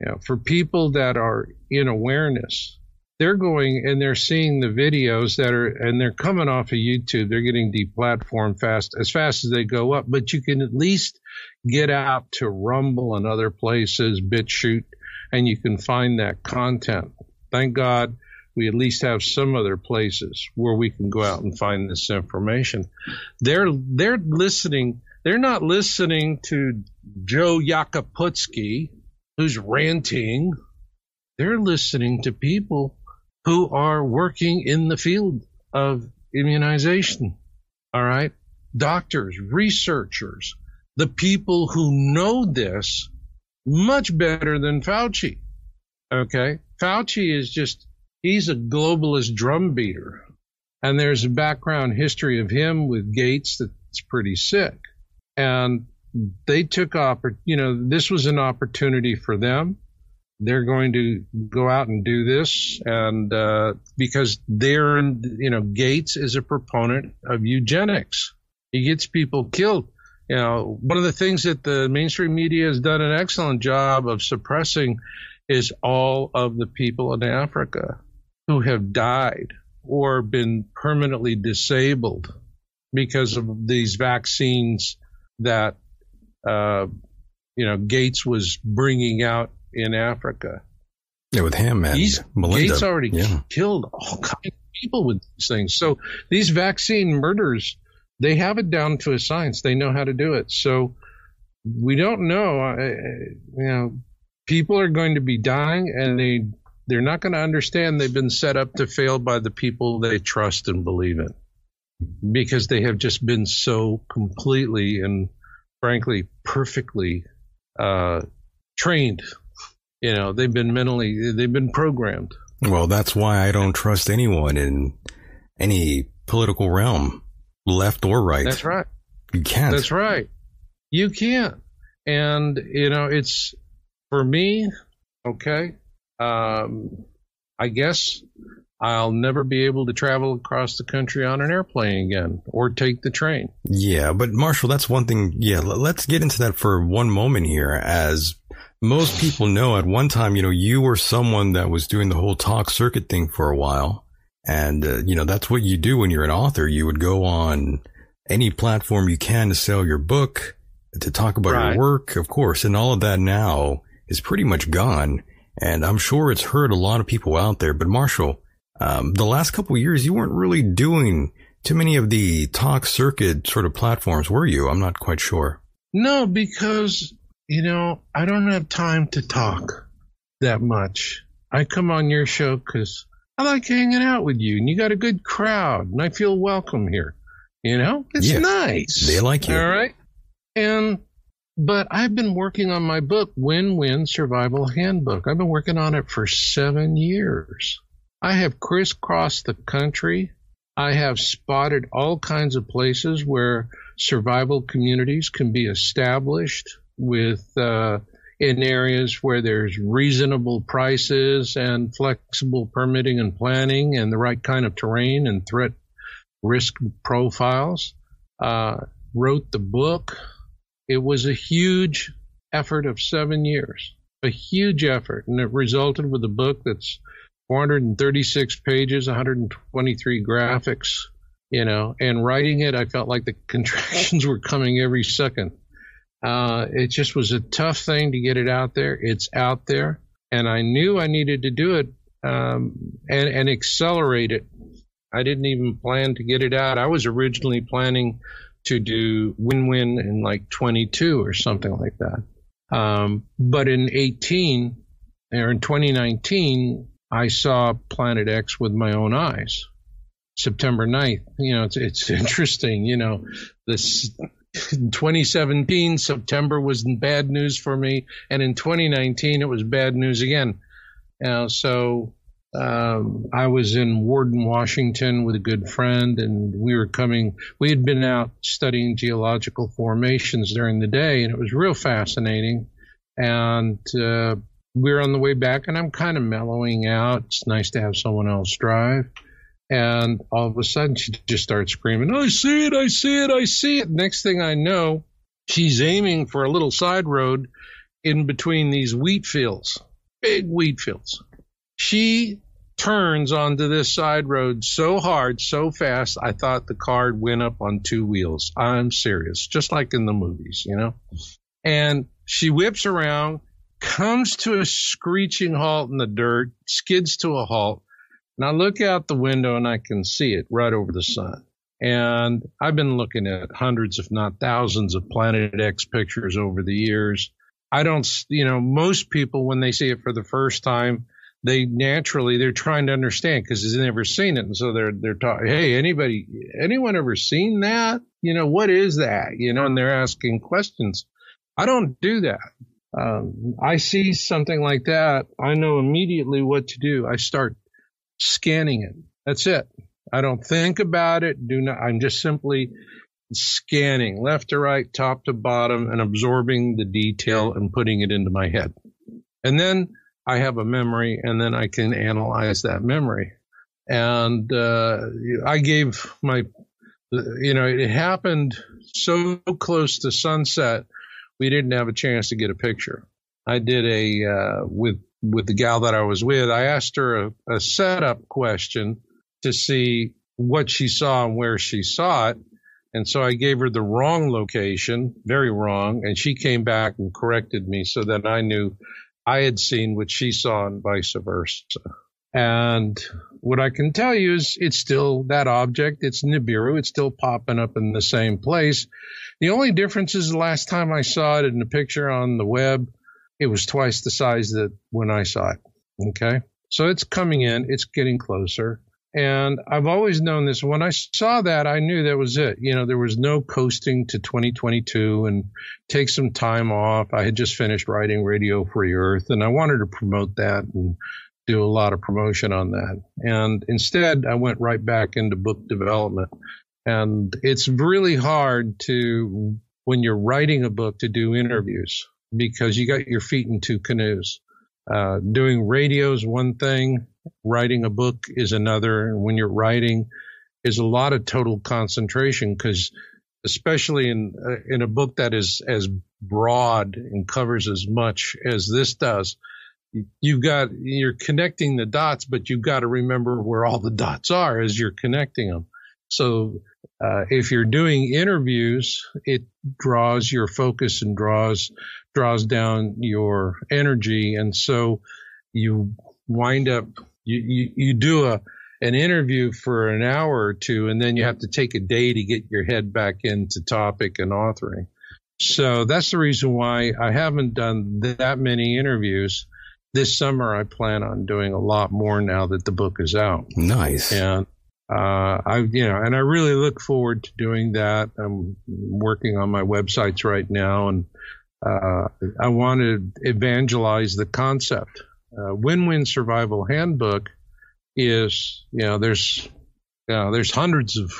you know, for people that are in awareness, they're going and they're seeing the videos that are and they're coming off of YouTube. They're getting deplatformed fast as fast as they go up, but you can at least get out to Rumble and other places, BitChute, and you can find that content. Thank God we at least have some other places where we can go out and find this information. They're they're listening. They're not listening to Joe Yakaputsky, who's ranting. They're listening to people who are working in the field of immunization. All right, doctors, researchers, the people who know this much better than Fauci. Okay, Fauci is just he's a globalist drum beater. And there's a background history of him with Gates that's pretty sick. And they took oppor- you know, this was an opportunity for them. They're going to go out and do this, and uh, because they're, you know, Gates is a proponent of eugenics. He gets people killed. You know, one of the things that the mainstream media has done an excellent job of suppressing is all of the people in Africa who have died or been permanently disabled because of these vaccines that uh, you know Gates was bringing out in Africa. Yeah, with him and He's, Melinda. Gates already yeah. killed all kinds of people with these things. So these vaccine murders, they have it down to a science. They know how to do it. So we don't know. You know, people are going to be dying, and they they're not going to understand they've been set up to fail by the people they trust and believe in because they have just been so completely and frankly perfectly uh, trained You know, they've been mentally, they've been programmed. Well, that's why I don't trust anyone in any political realm, left or right. That's right. You can't. That's right. You can't. And, you know, it's for me, okay, um, I guess I'll never be able to travel across the country on an airplane again or take the train. Yeah, but Marshall, that's one thing. Yeah, let's get into that for one moment here. As most people know, at one time, you know, you were someone that was doing the whole talk circuit thing for a while. And, uh, you know, that's what you do when you're an author. You would go on any platform you can to sell your book, to talk about right. your work, of course. And all of that now is pretty much gone. And I'm sure it's hurt a lot of people out there. But Marshall, um, the last couple years, you weren't really doing too many of the talk circuit sort of platforms, were you? I'm not quite sure. No, because, you know, I don't have time to talk that much. I come on your show because I like hanging out with you and you got a good crowd and I feel welcome here. You know, it's yeah, nice. They like you. All right. And, but I've been working on my book, Win Win Survival Handbook. I've been working on it for seven years. I have crisscrossed the country. I have spotted all kinds of places where survival communities can be established with uh, in areas where there's reasonable prices and flexible permitting and planning and the right kind of terrain and threat risk profiles. Uh, wrote the book. It was a huge effort of seven years, a huge effort, and it resulted with a book that's 436 pages, 123 graphics, you know, and writing it, I felt like the contractions were coming every second. Uh, it just was a tough thing to get it out there. It's out there, and I knew I needed to do it um, and, and accelerate it. I didn't even plan to get it out. I was originally planning to do win-win in like 22 or something like that. Um, but in 18 or in 2019, I saw Planet X with my own eyes. September 9th. You know, it's, it's interesting. You know, this 2017, September was bad news for me. And in 2019, it was bad news again. Uh, so um, I was in Warden, Washington with a good friend, and we were coming. We had been out studying geological formations during the day, and it was real fascinating. And uh, we're on the way back and I'm kind of mellowing out. It's nice to have someone else drive. And all of a sudden she just starts screaming, I see it, I see it, I see it. Next thing I know, she's aiming for a little side road in between these wheat fields, big wheat fields. She turns onto this side road so hard, so fast, I thought the car went up on two wheels. I'm serious, just like in the movies, you know? And she whips around comes to a screeching halt in the dirt, skids to a halt. And I look out the window and I can see it right over the sun. And I've been looking at hundreds, if not thousands, of Planet X pictures over the years. I don't, you know, most people, when they see it for the first time, they naturally they're trying to understand because they've never seen it, and so they're they're talking. Hey, anybody, anyone ever seen that? You know, what is that? You know, and they're asking questions. I don't do that um, I see something like that, I know immediately what to do. I start scanning it. That's it. I don't think about it. Do not. I'm just simply scanning left to right, top to bottom, and absorbing the detail and putting it into my head. And then I have a memory, and then I can analyze that memory. And uh, I gave my, you know, it happened so close to sunset we didn't have a chance to get a picture. I did a uh, with with the gal that I was with. I asked her a, a setup question to see what she saw and where she saw it. And so I gave her the wrong location, very wrong, and she came back and corrected me so that I knew I had seen what she saw and vice versa. And what I can tell you is it's still that object. It's Nibiru. It's still popping up in the same place. The only difference is the last time I saw it in the picture on the web, it was twice the size that when I saw it. Okay. So it's coming in, it's getting closer. And I've always known this. When I saw that, I knew that was it. You know, there was no coasting to 2022 and take some time off. I had just finished writing Radio Free Earth and I wanted to promote that and do a lot of promotion on that. And instead, I went right back into book development. And it's really hard to, when you're writing a book, to do interviews because you got your feet in two canoes. Uh, doing radio is one thing, writing a book is another. And when you're writing, is a lot of total concentration because, especially in uh, in a book that is as broad and covers as much as this does, you've got you're connecting the dots, but you've got to remember where all the dots are as you're connecting them. So uh, if you're doing interviews, it draws your focus and draws draws down your energy, and so you wind up you, you, you do a an interview for an hour or two, and then you have to take a day to get your head back into topic and authoring. So that's the reason why I haven't done that many interviews. This summer, I plan on doing a lot more now that the book is out. Nice. And uh, I, you know, and I really look forward to doing that. I'm working on my websites right now, and uh, I want to evangelize the concept uh, Win-Win Survival Handbook is, you know, there's, you know, there's hundreds of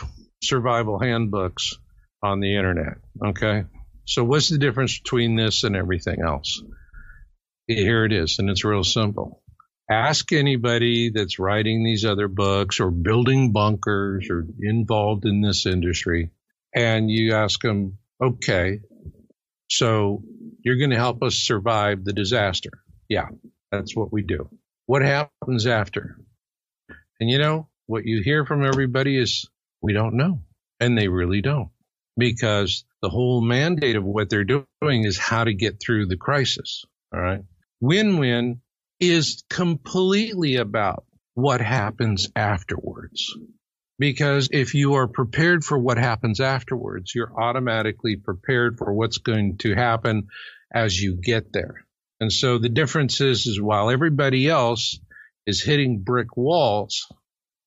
survival handbooks on the internet. Okay. So what's the difference between this and everything else? Here it is, and it's real simple. Ask anybody that's writing these other books or building bunkers or involved in this industry, and you ask them, okay, so you're going to help us survive the disaster. Yeah. That's what we do. What happens after? And you know, what you hear from everybody is, we don't know. And they really don't. Because the whole mandate of what they're doing is how to get through the crisis. All right. Win win is completely about what happens afterwards. Because if you are prepared for what happens afterwards, you're automatically prepared for what's going to happen as you get there. And so the difference is, is while everybody else is hitting brick walls,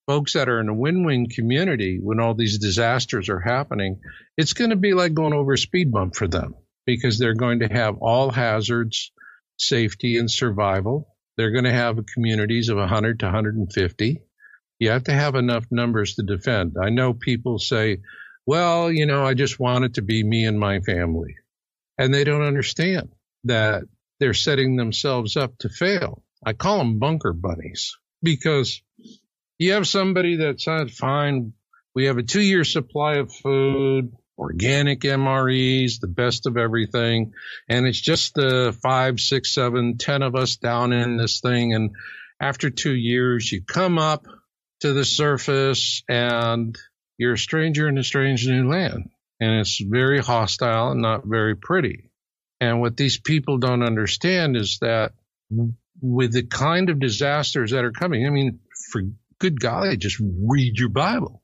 folks that are in a win-win community when all these disasters are happening, it's going to be like going over a speed bump for them because they're going to have all hazards, safety and survival. They're going to have communities of 100 to 150. You have to have enough numbers to defend. I know people say, well, you know, I just want it to be me and my family. And they don't understand that they're setting themselves up to fail. I call them bunker bunnies because you have somebody that said, fine, we have a two year supply of food, organic MREs, the best of everything. And it's just the five, six, seven, ten of us down in this thing. And after two years, you come up to the surface and you're a stranger in a strange new land. And it's very hostile and not very pretty. And what these people don't understand is that with the kind of disasters that are coming, I mean, for good golly, just read your Bible.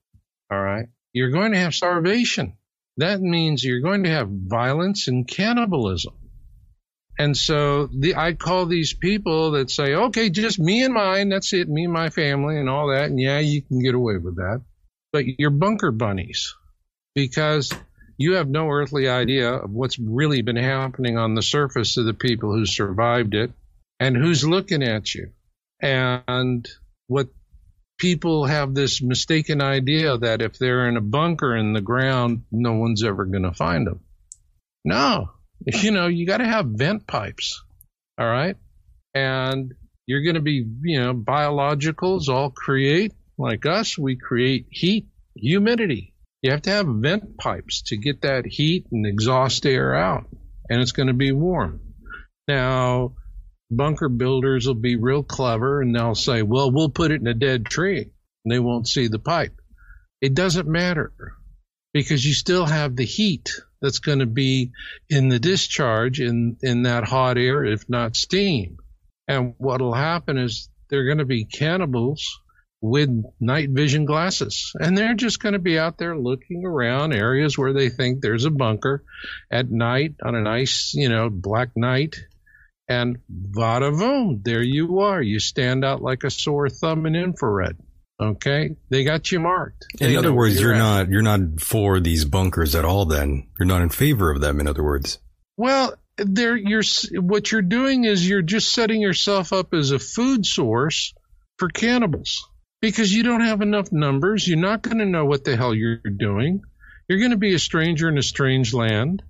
All right. You're going to have starvation. That means you're going to have violence and cannibalism. And so the, I call these people that say, okay, just me and mine. That's it. Me and my family and all that. And yeah, you can get away with that, but you're bunker bunnies because you have no earthly idea of what's really been happening on the surface of the people who survived it and who's looking at you. And what people have this mistaken idea that if they're in a bunker in the ground, no one's ever going to find them. No, you know, you got to have vent pipes. All right. And you're going to be, you know, biologicals all create like us. We create heat, humidity, you have to have vent pipes to get that heat and exhaust air out, and it's going to be warm. Now, bunker builders will be real clever and they'll say, well, we'll put it in a dead tree and they won't see the pipe. It doesn't matter because you still have the heat that's going to be in the discharge in, in that hot air, if not steam. And what'll happen is they're going to be cannibals with night vision glasses. And they're just going to be out there looking around areas where they think there's a bunker at night on a nice, you know, black night. And vada voom, there you are. You stand out like a sore thumb in infrared. Okay, they got you marked. In They other know words, where you're not you're not for these bunkers at all. Then you're not in favor of them. In other words, Well, there you're what you're doing is you're just setting yourself up as a food source for cannibals because you don't have enough numbers. You're not going to know what the hell you're doing. You're going to be a stranger in a strange land.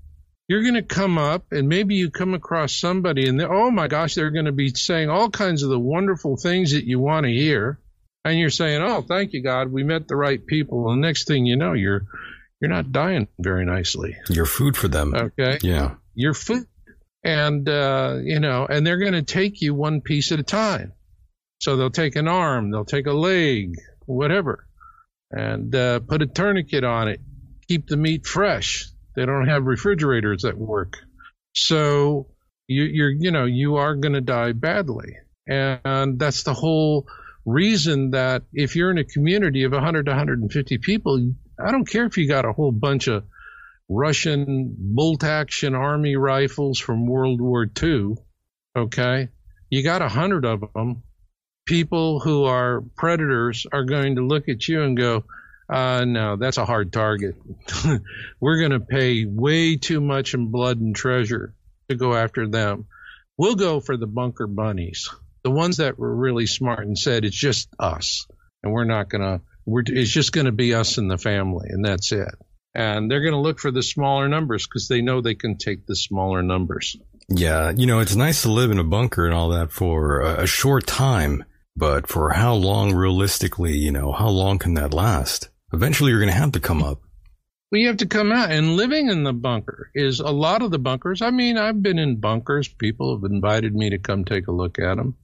You're going to come up and maybe you come across somebody and they oh my gosh, they're going to be saying all kinds of the wonderful things that you want to hear. And you're saying, "Oh, thank you God, we met the right people." And next thing you know, you're you're not dying very nicely. you're food for them. Okay Yeah. your food and uh, you know and they're going to take you one piece at a time so they'll take an arm they'll take a leg whatever and uh, put a tourniquet on it keep the meat fresh they don't have refrigerators that work so you, you're you know you are going to die badly and that's the whole reason that if you're in a community of 100 to 150 people i don't care if you got a whole bunch of Russian bolt action army rifles from World War II. Okay. You got a hundred of them. People who are predators are going to look at you and go, uh, no, that's a hard target. We're going to pay way too much in blood and treasure to go after them. We'll go for the bunker bunnies, the ones that were really smart and said, it's just us. And we're not going to, it's just going to be us and the family, and that's it and they're going to look for the smaller numbers because they know they can take the smaller numbers. Yeah. You know, it's nice to live in a bunker and all that for a, a short time, but for how long realistically, you know, how long can that last? Eventually you're going to have to come up. Well, you have to come out and living in the bunker is a lot of the bunkers. I mean, I've been in bunkers. People have invited me to come take a look at them,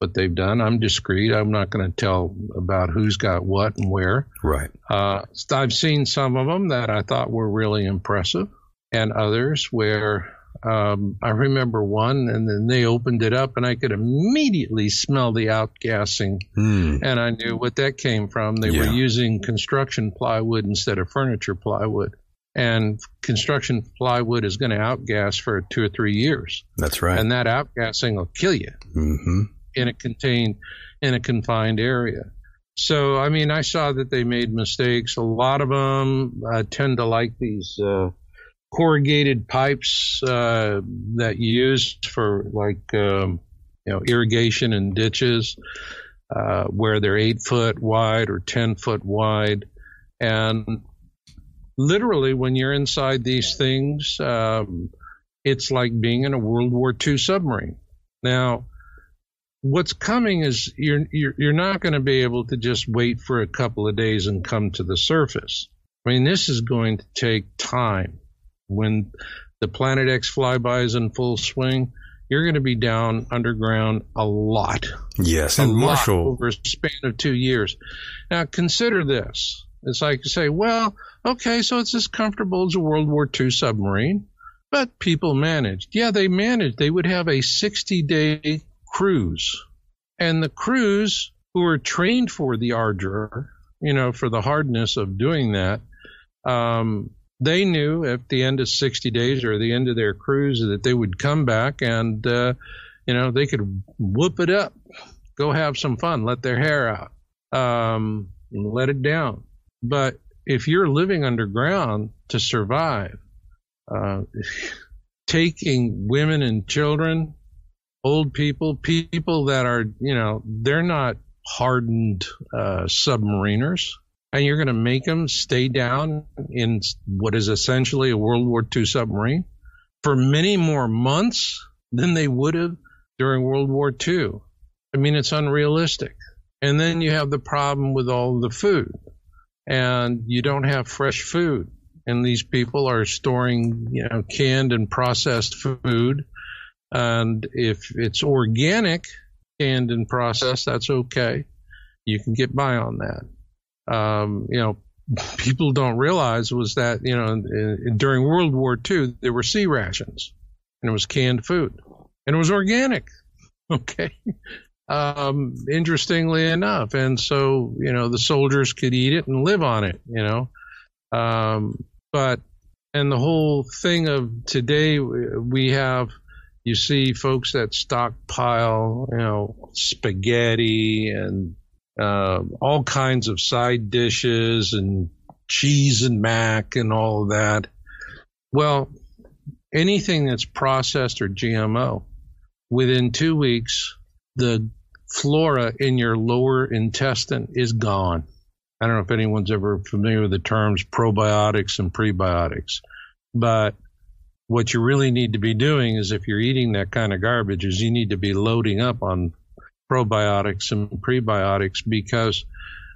what they've done. I'm discreet. I'm not going to tell about who's got what and where. Right. Uh, I've seen some of them that I thought were really impressive, and others where um, I remember one, and then they opened it up, and I could immediately smell the outgassing, Hmm. and I knew what that came from. They Yeah. were using construction plywood instead of furniture plywood, and construction plywood is going to outgas for two or three years, That's right. and that outgassing will kill you hmm in a contained in a confined area. So I mean, I saw that they made mistakes. A lot of them uh, tend to like these uh, corrugated pipes uh, that you use for like um, you know irrigation and ditches, uh, where they're eight foot wide or ten foot wide, and literally when you're inside these things, um, it's like being in a World War II submarine. Now what's coming is you're you're, you're not going to be able to just wait for a couple of days and come to the surface. I mean, this is going to take time. When the Planet X flyby is in full swing, you're going to be down underground a lot, Yes. a And Marshall, over a span of two years. Now, consider this. It's like you say, well, okay, so it's as comfortable as a World War II submarine, but people managed. Yeah, they managed. They would have a 60 day cruise. And the crews who are trained for the ardor, you know, for the hardness of doing that, um, they knew at the end of 60 days or the end of their cruise that they would come back and, uh, you know, they could whoop it up, go have some fun, let their hair out, um, let it down. But if you're living underground to survive, uh, taking women and children, old people, people that are, you know, they're not hardened uh, submariners, and you're going to make them stay down in what is essentially a World War II submarine for many more months than they would have during World War II. I mean, it's unrealistic. And then you have the problem with all the food, and you don't have fresh food. And these people are storing, you know, canned and processed food. And if it's organic, canned and processed, that's okay. You can get by on that. Um, you know, people don't realize was that, you know, in, in, during World War II, there were C rations and it was canned food and it was organic. Okay. Um, interestingly enough. And so, you know, the soldiers could eat it and live on it, you know. Um, but, and the whole thing of today, we have, you see folks that stockpile, you know, spaghetti and uh, all kinds of side dishes and cheese and mac and all of that. Well, anything that's processed or GMO, within two weeks, the flora in your lower intestine is gone. I don't know if anyone's ever familiar with the terms probiotics and prebiotics, but what you really need to be doing is if you're eating that kind of garbage is you need to be loading up on probiotics and prebiotics because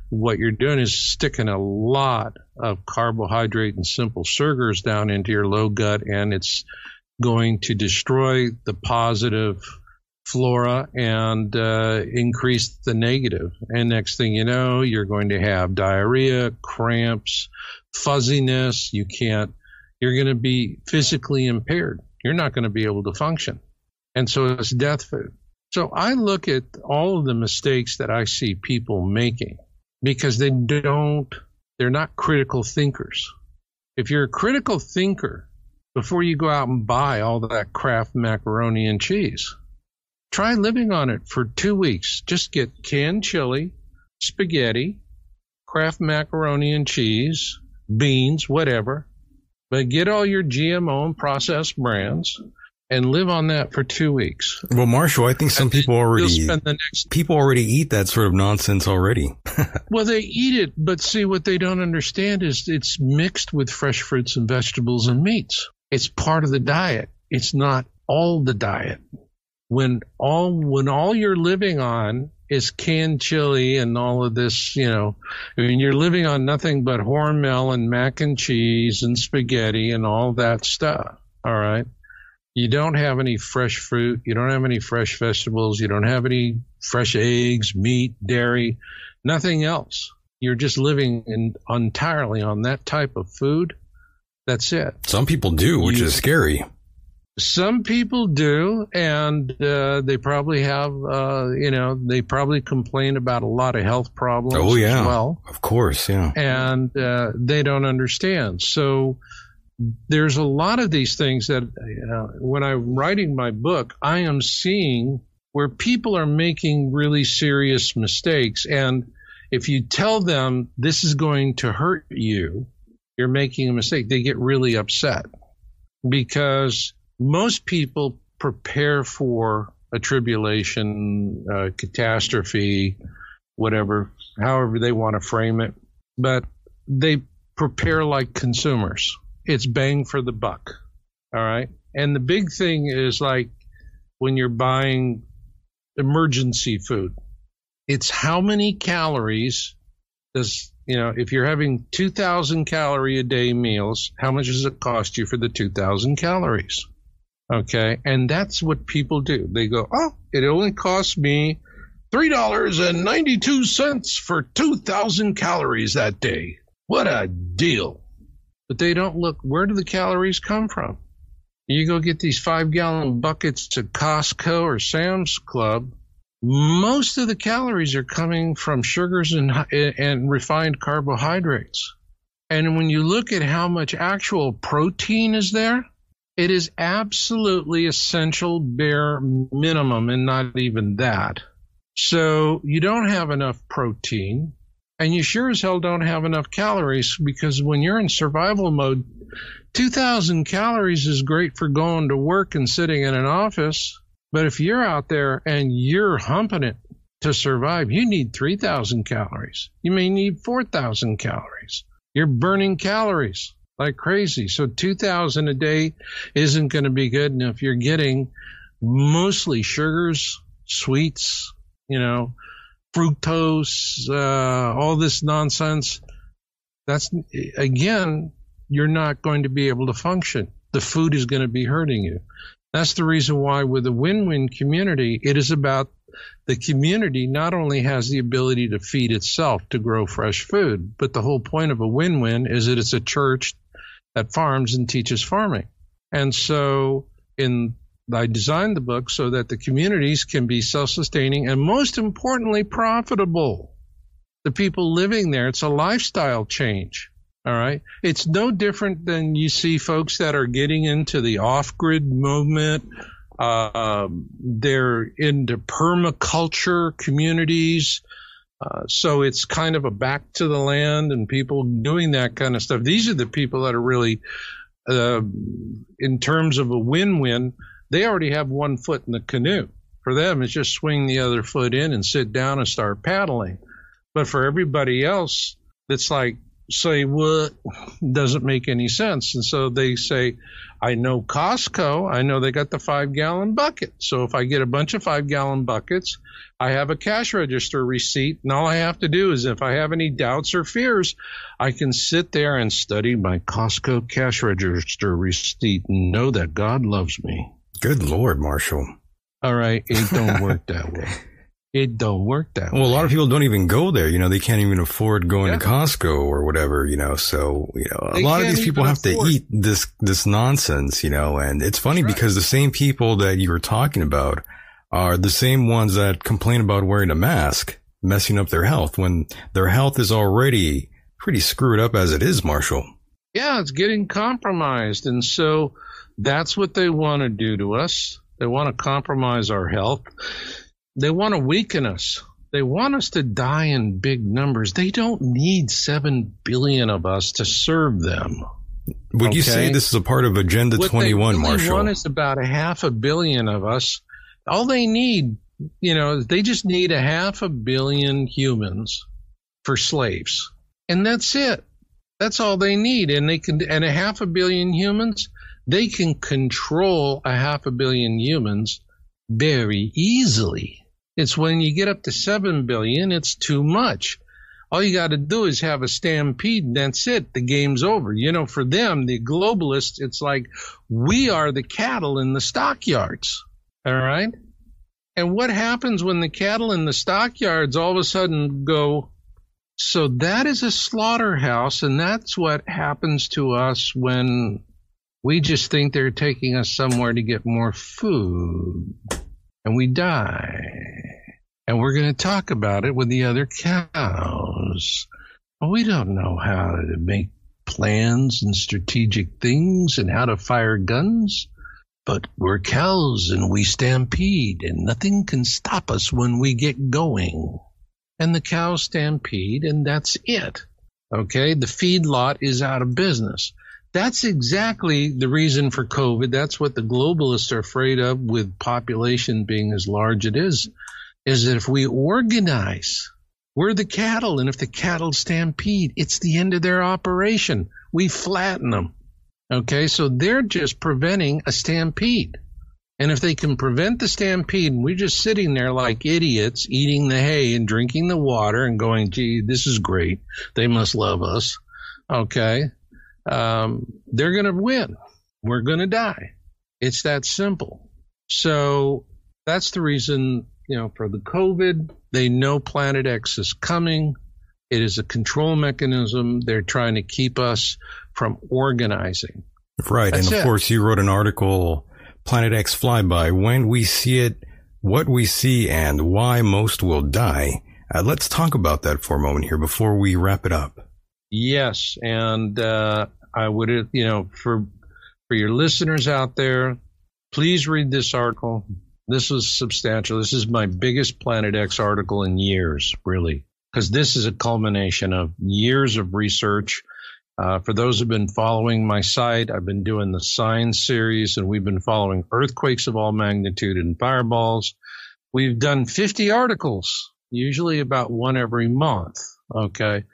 what you're doing is sticking a lot of carbohydrate and simple sugars down into your low gut and it's going to destroy the positive flora and uh, increase the negative. And next thing you know, you're going to have diarrhea, cramps, fuzziness. You can't, you're going to be physically impaired. You're not going to be able to function. And so it's death food. So I look at all of the mistakes that I see people making because they don't, they're not critical thinkers. If you're a critical thinker, before you go out and buy all that Kraft macaroni and cheese, try living on it for two weeks. Just get canned chili, spaghetti, Kraft macaroni and cheese, beans, whatever. But get all your GMO and processed brands and live on that for two weeks. Well, Marshall, I think some people already next... people already eat that sort of nonsense already. well, they eat it, but see what they don't understand is it's mixed with fresh fruits and vegetables and meats. It's part of the diet. It's not all the diet. When all when all you're living on is canned chili and all of this, you know, I mean, you're living on nothing but Hormel and mac and cheese and spaghetti and all that stuff. All right you don't have any fresh fruit, you don't have any fresh vegetables, you don't have any fresh eggs, meat, dairy, nothing else. You're just living in, entirely on that type of food. That's it. Some people do, which you, is scary. Some people do, and uh, they probably have, uh, you know, they probably complain about a lot of health problems. Oh yeah, well, of course, yeah, and uh, they don't understand. So there's a lot of these things that uh, when I'm writing my book, I am seeing where people are making really serious mistakes. And if you tell them this is going to hurt you, you're making a mistake, they get really upset because most people prepare for a tribulation, a catastrophe, whatever, however they want to frame it, but they prepare like consumers it's bang for the buck. All right. And the big thing is like when you're buying emergency food, it's how many calories does, you know, if you're having 2,000 calorie a day meals, how much does it cost you for the 2,000 calories? Okay. And that's what people do. They go, oh, it only costs me $3.92 for 2,000 calories that day. What a deal but they don't look where do the calories come from? You go get these five gallon buckets at Costco or Sam's Club. Most of the calories are coming from sugars and, and refined carbohydrates. And when you look at how much actual protein is there, it is absolutely essential bare minimum and not even that. So you don't have enough protein and you sure as hell don't have enough calories because when you're in survival mode, 2,000 calories is great for going to work and sitting in an office. But if you're out there and you're humping it to survive, you need 3,000 calories. You may need 4,000 calories. You're burning calories like crazy. So 2,000 a day isn't going to be good. And if you're getting mostly sugars, sweets, you know, fructose, uh, all this nonsense, that's again, you're not going to be able to function. The food is going to be hurting you. That's the reason why, with a win win community, it is about the community not only has the ability to feed itself to grow fresh food, but the whole point of a win win is that it's a church that farms and teaches farming. And so, in I designed the book so that the communities can be self sustaining and, most importantly, profitable. The people living there, it's a lifestyle change. All right. It's no different than you see folks that are getting into the off grid movement. Uh, they're into permaculture communities. Uh, so it's kind of a back to the land and people doing that kind of stuff. These are the people that are really, uh, in terms of a win-win, they already have one foot in the canoe. For them, it's just swing the other foot in and sit down and start paddling. But for everybody else, it's like, say what doesn't make any sense. And so they say, I know Costco, I know they got the five gallon bucket. So if I get a bunch of five gallon buckets, I have a cash register receipt. And all I have to do is if I have any doubts or fears, I can sit there and study my Costco cash register receipt and know that God loves me. Good Lord, Marshall. All right. It don't work that way. It don't work that well, way. Well, a lot of people don't even go there. You know, they can't even afford going yeah. to Costco or whatever, you know, so, you know, they a lot of these people have afford. to eat this, this nonsense, you know, and it's funny right. because the same people that you were talking about are the same ones that complain about wearing a mask, messing up their health when their health is already pretty screwed up as it is, Marshall. Yeah, it's getting compromised. And so that's what they want to do to us. They want to compromise our health. They want to weaken us. They want us to die in big numbers. They don't need 7 billion of us to serve them. Would okay? you say this is a part of Agenda what 21, they really Marshall? want is about a half a billion of us. All they need, you know, they just need a half a billion humans for slaves. And that's it. That's all they need. And they can, and a half a billion humans, they can control a half a billion humans very easily. It's when you get up to 7 billion, it's too much. All you got to do is have a stampede and that's it. The game's over. You know, for them, the globalists, it's like we are the cattle in the stockyards. All right. And what happens when the cattle in the stockyards all of a sudden go, so that is a slaughterhouse. And that's what happens to us when we just think they're taking us somewhere to get more food and we die. And we're going to talk about it with the other cows. We don't know how to make plans and strategic things and how to fire guns, but we're cows and we stampede and nothing can stop us when we get going. And the cows stampede and that's it. Okay. The feedlot is out of business. That's exactly the reason for COVID. That's what the globalists are afraid of with population being as large it is, is that if we organize, we're the cattle, and if the cattle stampede, it's the end of their operation. We flatten them. Okay, so they're just preventing a stampede. And if they can prevent the stampede, we're just sitting there like idiots eating the hay and drinking the water and going, gee, this is great. They must love us. Okay um, they're going to win. We're going to die. It's that simple. So that's the reason, you know, for the COVID, they know Planet X is coming. It is a control mechanism. They're trying to keep us from organizing. Right. That's and of it. course, you wrote an article, Planet X Flyby, when we see it, what we see, and why most will die. Uh, let's talk about that for a moment here before we wrap it up. Yes. And uh, I would, you know, for for your listeners out there, please read this article. This is substantial. This is my biggest Planet X article in years, really, because this is a culmination of years of research. Uh, for those who've been following my site, I've been doing the Signs series, and we've been following earthquakes of all magnitude and fireballs. We've done 50 articles, usually about one every month. Okay.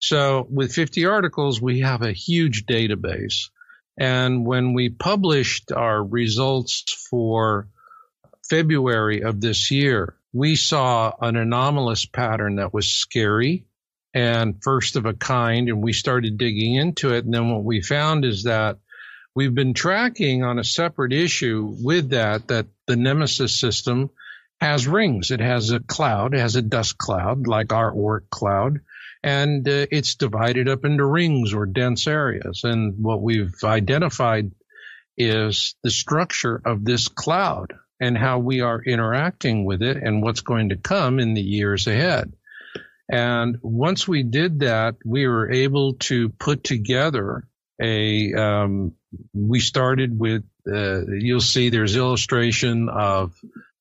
So with 50 articles, we have a huge database. And when we published our results for February of this year, we saw an anomalous pattern that was scary and first of a kind. And we started digging into it. And then what we found is that we've been tracking on a separate issue with that, that the Nemesis system has rings. It has a cloud, it has a dust cloud like our Oort cloud and uh, it's divided up into rings or dense areas. And what we've identified is the structure of this cloud and how we are interacting with it and what's going to come in the years ahead. And once we did that, we were able to put together a, um, we started with, uh, you'll see there's illustration of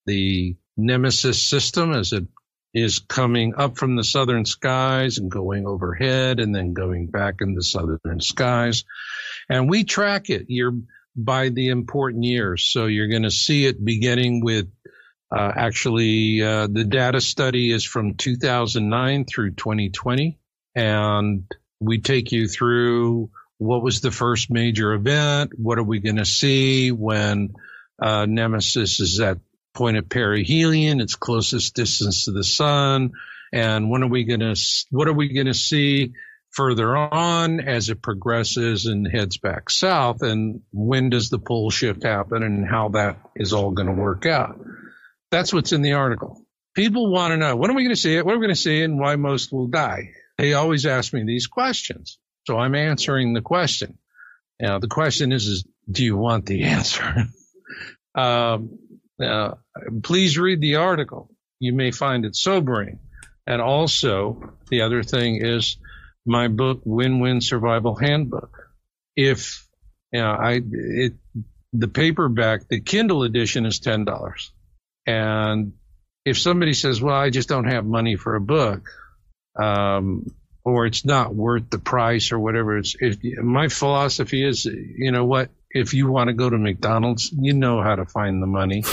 the Nemesis system as it is coming up from the southern skies and going overhead and then going back into southern skies. And we track it year by the important years. So you're going to see it beginning with uh, actually uh, the data study is from 2009 through 2020. And we take you through what was the first major event? What are we going to see when uh, Nemesis is at point of perihelion, its closest distance to the sun? And when are we going to, what are we going to see further on as it progresses and heads back south? And when does the pole shift happen and how that is all going to work out? That's what's in the article. People want to know when are we going to see it? What are we going to see and why most will die? They always ask me these questions. So I'm answering the question. Now, the question is, is do you want the answer? um, now, please read the article. You may find it sobering. And also, the other thing is my book, Win Win Survival Handbook. If you know, I it the paperback, the Kindle edition is ten dollars, and if somebody says, "Well, I just don't have money for a book," um, or it's not worth the price or whatever. It's my philosophy is, you know what? If you want to go to McDonald's, you know how to find the money.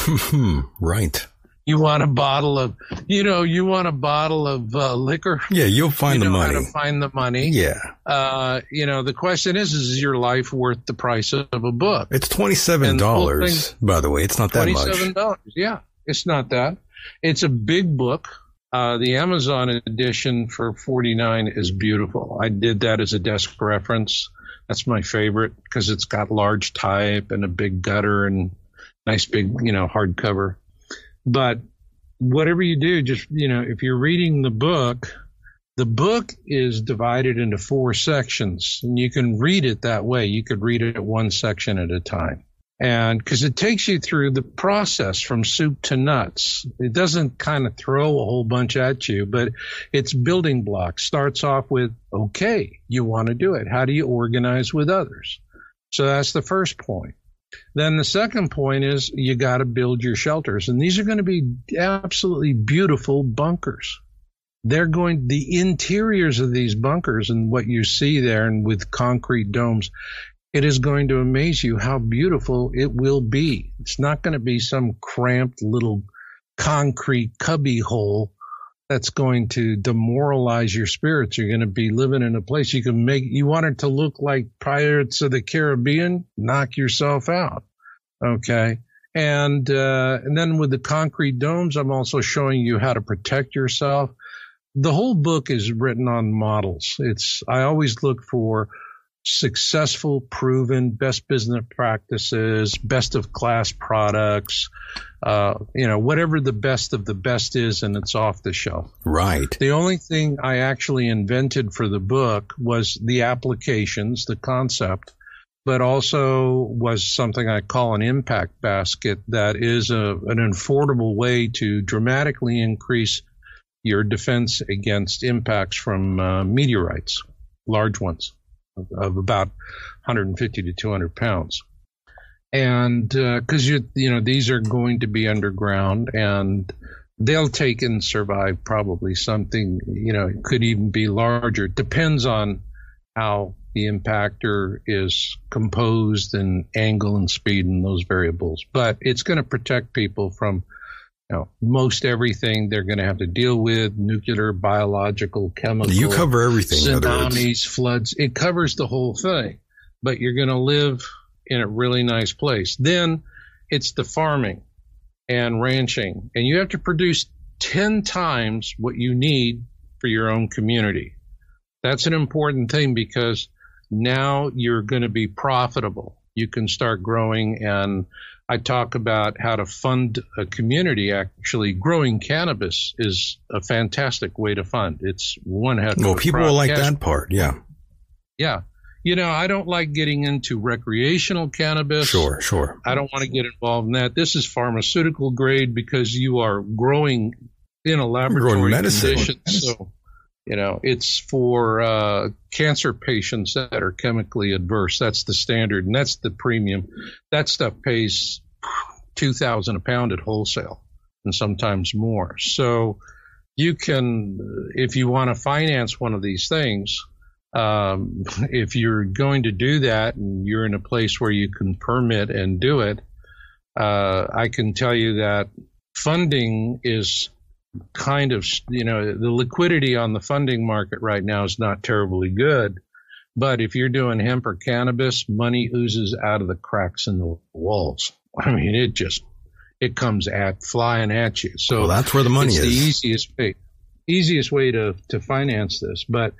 right. You want a bottle of, you know, you want a bottle of uh, liquor. Yeah, you'll find you the money. How to find the money. Yeah. Uh, you know, the question is, is your life worth the price of a book? It's twenty seven dollars. By the way, it's not that much. Twenty seven dollars. Yeah, it's not that. It's a big book. Uh, the Amazon edition for 49 is beautiful. I did that as a desk reference. That's my favorite because it's got large type and a big gutter and nice big, you know, hardcover. But whatever you do, just, you know, if you're reading the book, the book is divided into four sections and you can read it that way. You could read it one section at a time and because it takes you through the process from soup to nuts. It doesn't kind of throw a whole bunch at you but it's building blocks. Starts off with okay you want to do it. How do you organize with others? So that's the first point. Then the second point is you got to build your shelters. And these are going to be absolutely beautiful bunkers. They're going the interiors of these bunkers and what you see there and with concrete domes it is going to amaze you how beautiful it will be. It's not going to be some cramped little concrete cubby hole that's going to demoralize your spirits. You're going to be living in a place you can make, you want it to look like Pirates of the Caribbean, knock yourself out. Okay. And, uh, and then with the concrete domes, I'm also showing you how to protect yourself. The whole book is written on models. It's, I always look for successful, proven, best business practices, best of class products, uh, you know, whatever the best of the best is, and it's off the shelf. Right. The only thing I actually invented for the book was the applications, the concept, but also was something I call an impact basket that is a, an affordable way to dramatically increase your defense against impacts from uh, meteorites, large ones of, about 150 to 200 pounds. And because uh, you you know these are going to be underground and they'll take and survive probably something you know it could even be larger. Depends on how the impactor is composed and angle and speed and those variables. But it's going to protect people from you know, most everything they're going to have to deal with nuclear, biological, chemical. You cover everything. Tsunamis, floods. It covers the whole thing, but you're going to live in a really nice place. Then it's the farming and ranching, and you have to produce 10 times what you need for your own community. That's an important thing because now you're going to be profitable. You can start growing and I talk about how to fund a community. Actually, growing cannabis is a fantastic way to fund. It's one heck. Well, people will like that part. Yeah. Yeah. You know, I don't like getting into recreational cannabis. Sure, sure. I don't want to get involved in that. This is pharmaceutical grade because you are growing in a laboratory condition. So you know, it's for uh, cancer patients that are chemically adverse. That's the standard, and that's the premium. That stuff pays two thousand a pound at wholesale, and sometimes more. So, you can, if you want to finance one of these things, um, if you're going to do that and you're in a place where you can permit and do it, uh, I can tell you that funding is kind of, you know, the liquidity on the funding market right now is not terribly good. But if you're doing hemp or cannabis, money oozes out of the cracks in the walls. I mean, it just it comes at flying at you. So well, that's where the money is. The easiest way, easiest way to to finance this. But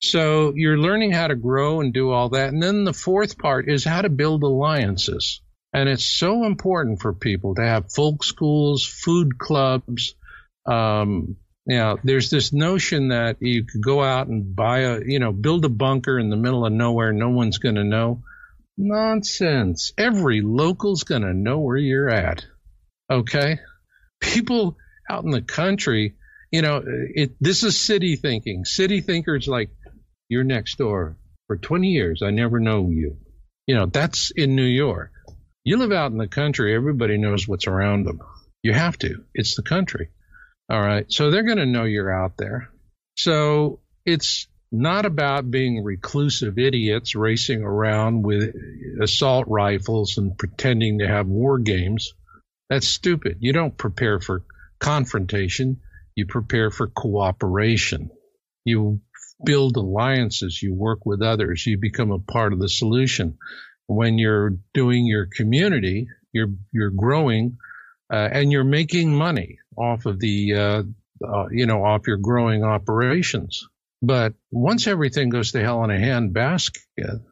so you're learning how to grow and do all that, and then the fourth part is how to build alliances. And it's so important for people to have folk schools, food clubs. Um, you there's this notion that you could go out and buy a, you know, build a bunker in the middle of nowhere. No one's going to know. Nonsense. Every local's going to know where you're at. Okay. People out in the country, you know, it, this is city thinking. City thinkers like, you're next door for 20 years. I never know you. You know, that's in New York. You live out in the country, everybody knows what's around them. You have to. It's the country. All right. So they're going to know you're out there. So it's not about being reclusive idiots racing around with assault rifles and pretending to have war games. That's stupid. You don't prepare for confrontation, you prepare for cooperation. You build alliances, you work with others, you become a part of the solution. When you're doing your community, you're you're growing uh, and you're making money off of the uh, uh, you know off your growing operations. But once everything goes to hell in a handbasket,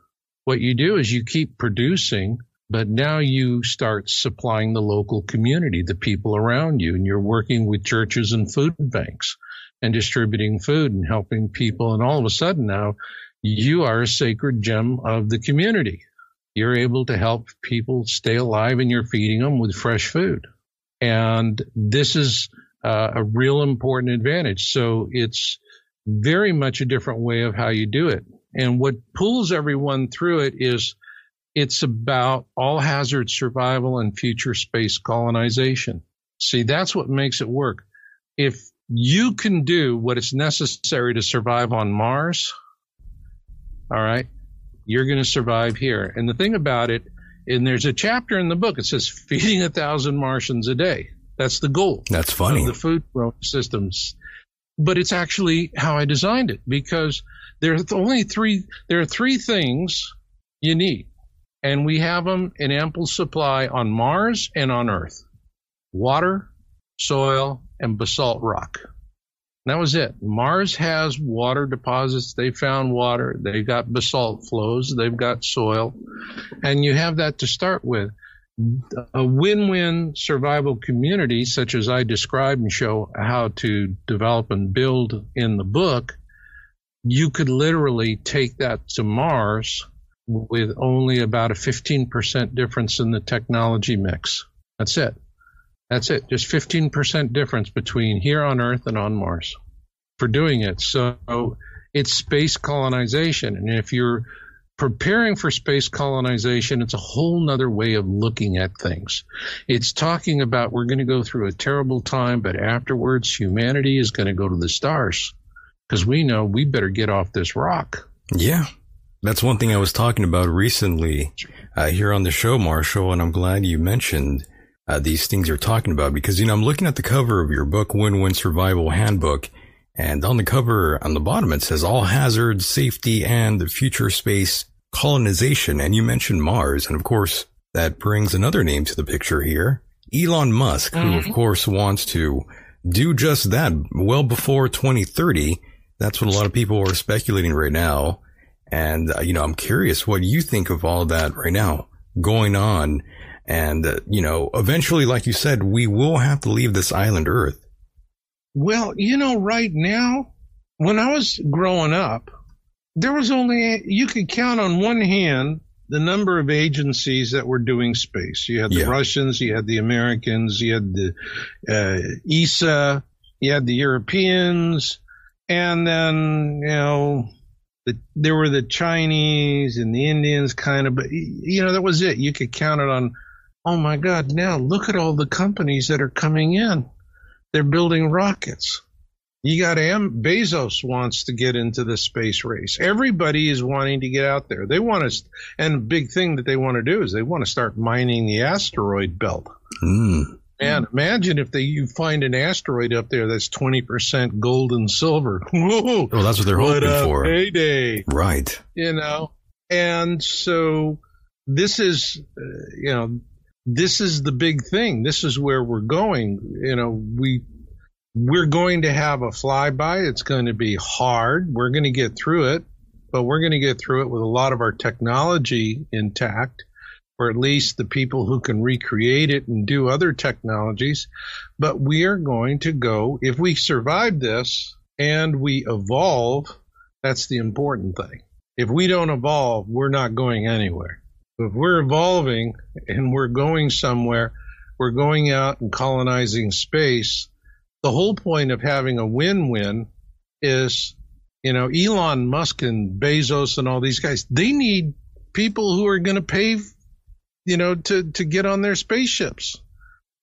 what you do is you keep producing but now you start supplying the local community, the people around you, and you're working with churches and food banks and distributing food and helping people. And all of a sudden now you are a sacred gem of the community. You're able to help people stay alive and you're feeding them with fresh food. And this is uh, a real important advantage. So it's very much a different way of how you do it. And what pulls everyone through it is it's about all hazard survival and future space colonization. See, that's what makes it work. If you can do what is necessary to survive on Mars, all right, you're going to survive here. And the thing about it, and there's a chapter in the book, it says feeding a thousand Martians a day. That's the goal. That's funny. the food systems. But it's actually how I designed it because there's only three, there are three things you need and we have them in ample supply on Mars and on Earth water, soil, and basalt rock. That was it. Mars has water deposits. They found water. They've got basalt flows. They've got soil. And you have that to start with. A win win survival community, such as I describe and show how to develop and build in the book, you could literally take that to Mars with only about a 15% difference in the technology mix. That's it. That's it. Just 15% difference between here on Earth and on Mars for doing it. So it's space colonization. And if you're preparing for space colonization, it's a whole nother way of looking at things. It's talking about we're going to go through a terrible time, but afterwards humanity is going to go to the stars because we know we better get off this rock. Yeah. That's one thing I was talking about recently uh, here on the show, Marshall, and I'm glad you mentioned uh, these things you're talking about because, you know, I'm looking at the cover of your book, Win Win Survival Handbook, and on the cover on the bottom it says all hazards, safety, and the future space colonization. And you mentioned Mars, and of course, that brings another name to the picture here Elon Musk, mm-hmm. who, of mm-hmm. course, wants to do just that well before 2030. That's what a lot of people are speculating right now. And, uh, you know, I'm curious what you think of all that right now going on. And, uh, you know, eventually, like you said, we will have to leave this island Earth. Well, you know, right now, when I was growing up, there was only, you could count on one hand the number of agencies that were doing space. You had the yeah. Russians, you had the Americans, you had the uh, ESA, you had the Europeans, and then, you know, the, there were the Chinese and the Indians kind of, but you know, that was it. You could count it on, oh my God, now look at all the companies that are coming in. They're building rockets. You got Am Bezos wants to get into the space race. Everybody is wanting to get out there. They want to, and the big thing that they want to do is they want to start mining the asteroid belt. Mm. Man, imagine if they you find an asteroid up there that's twenty percent gold and silver. Whoa, Well, that's what they're hoping what a for. Payday, Right. you know. And so this is, uh, you know, this is the big thing. This is where we're going. You know, we we're going to have a flyby. It's going to be hard. We're going to get through it, but we're going to get through it with a lot of our technology intact, or at least the people who can recreate it and do other technologies. But we are going to go, if we survive this and we evolve, that's the important thing. If we don't evolve, we're not going anywhere. If we're evolving and we're going somewhere, we're going out and colonizing space the whole point of having a win-win is, you know, Elon Musk and Bezos and all these guys, they need people who are going to pay, you know, to, to get on their spaceships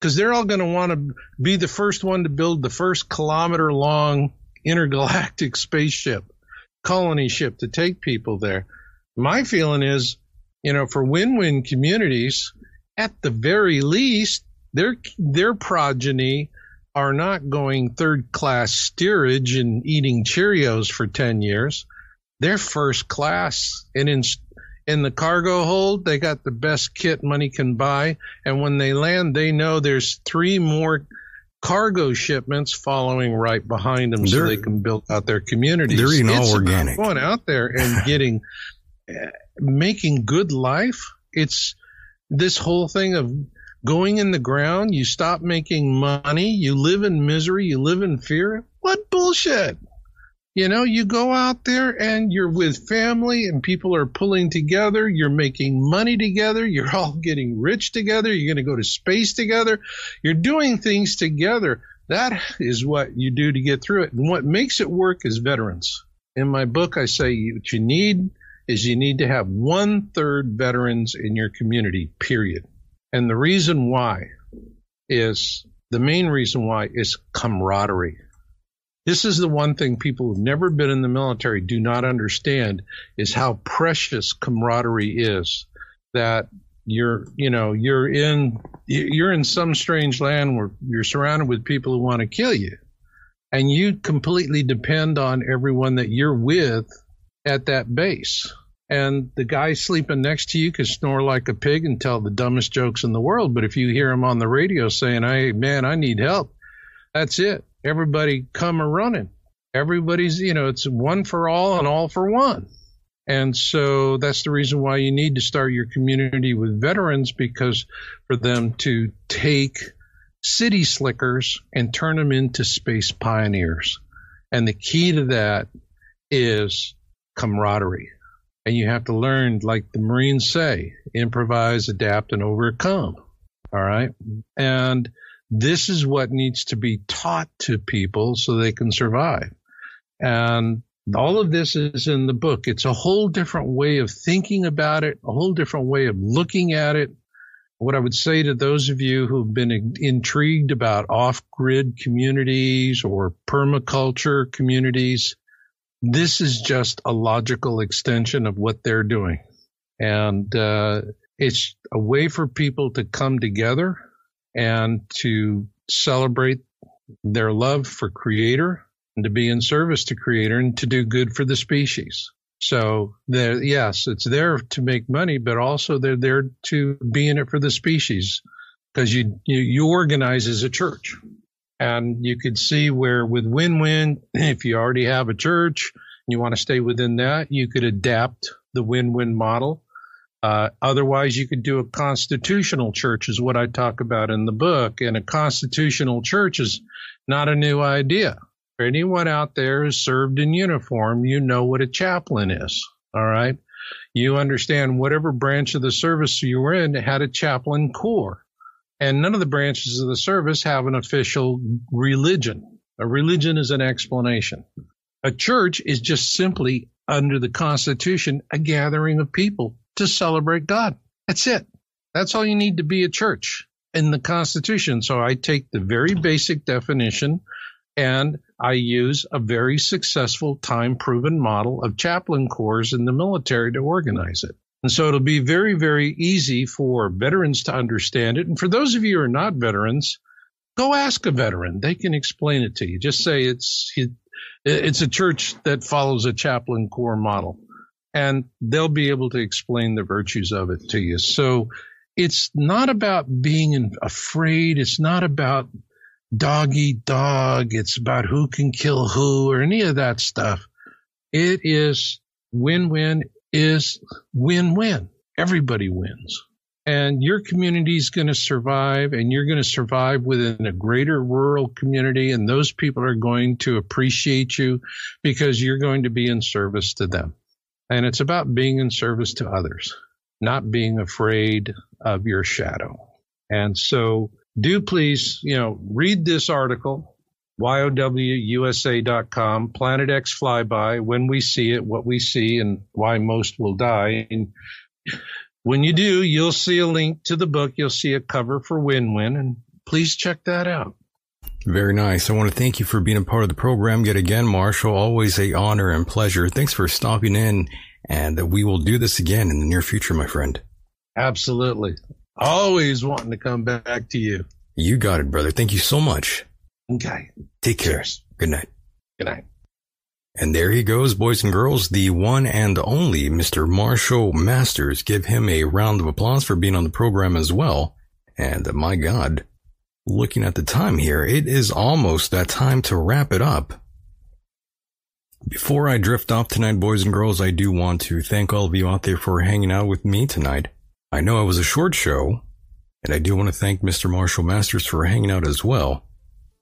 because they're all going to want to be the first one to build the first kilometer long intergalactic spaceship, colony ship to take people there. My feeling is, you know, for win-win communities, at the very least, their, their progeny are not going third class steerage and eating Cheerios for 10 years. They're first class. And in, in the cargo hold, they got the best kit money can buy. And when they land, they know there's three more cargo shipments following right behind them so They're- they can build out their communities. They're eating all It's about organic. Going out there and getting, making good life. It's this whole thing of going in the ground, you stop making money, you live in misery, you live in fear. What bullshit? You know, you go out there and you're with family and people are pulling together, you're making money together, you're all getting rich together, you're going to go to space together, you're doing things together. That is what you do to get through it. And what makes it work is veterans. In my book, I say what you need is you need to have one third veterans in your community, period. And the reason why is the main reason why is camaraderie. This is the one thing people who've never been in the military do not understand is how precious camaraderie is. That you're, you know, you're in, you're in some strange land where you're surrounded with people who want to kill you. And you completely depend on everyone that you're with at that base and the guy sleeping next to you can snore like a pig and tell the dumbest jokes in the world. But if you hear him on the radio saying, "Hey, man, I need help," that's it. Everybody come a running. Everybody's, you know, it's one for all and all for one. And so that's the reason why you need to start your community with veterans because for them to take city slickers and turn them into space pioneers. And the key to that is camaraderie. And you have to learn, like the Marines say, improvise, adapt, and overcome. All right. And this is what needs to be taught to people so they can survive. And all of this is in the book. It's a whole different way of thinking about it, a whole different way of looking at it. What I would say to those of you who've been intrigued about off grid communities or permaculture communities, this is just a logical extension of what they're doing. And uh, it's a way for people to come together and to celebrate their love for Creator and to be in service to Creator and to do good for the species. So yes, it's there to make money, but also they're there to be in it for the species because you, you, you organize as a church and you could see where with win-win, if you already have a church and you want to stay within that, you could adapt the win-win model. Uh, otherwise, you could do a constitutional church, is what I talk about in the book. And a constitutional church is not a new idea. For anyone out there who's served in uniform, you know what a chaplain is. All right. You understand whatever branch of the service you were in had a chaplain corps. And none of the branches of the service have an official religion. A religion is an explanation. A church is just simply under the Constitution, a gathering of people to celebrate God. That's it. That's all you need to be a church in the Constitution. So I take the very basic definition And I use a very successful time proven model of chaplain corps in the military to organize it. And so it'll be very, very easy for veterans to understand it. And for those of you who are not veterans, go ask a veteran. They can explain it to you. Just say it's it's a church that follows a chaplain corps model, and they'll be able to explain the virtues of it to you. So it's not about being afraid. It's not about dog eat dog. It's about who can kill who or any of that stuff. It is win win is win win. Everybody wins. And your community is going to survive, and you're going to survive within a greater rural community, and those people are going to appreciate you because you're going to be in service to them. And it's about being in service to others, not being afraid of your shadow. And so do please, you know, read this article, YOWUSA.com, Planet X flyby, when we see it, what we see, and why most will die. And when you do, you'll see a link to the book. You'll see a cover for Win Win, and please check that out. Very nice. I want to thank you for being a part of the program yet again, Marshall. Always a honor and pleasure. Thanks for stopping in, and we will do this again in the near future, my friend. Absolutely. Always wanting to come back to you. You got it, brother. Thank you so much. Okay. Take care. Cheers. Good night. Good night. And there he goes, boys and girls, the one and only Mr. Marshall Masters. Give him a round of applause for being on the program as well. And my God, looking at the time here, it is almost that time to wrap it up. Before I drift off tonight, boys and girls, I do want to thank all of you out there for hanging out with me tonight. I know it was a short show, and I do want to thank Mr. Marshall Masters for hanging out as well.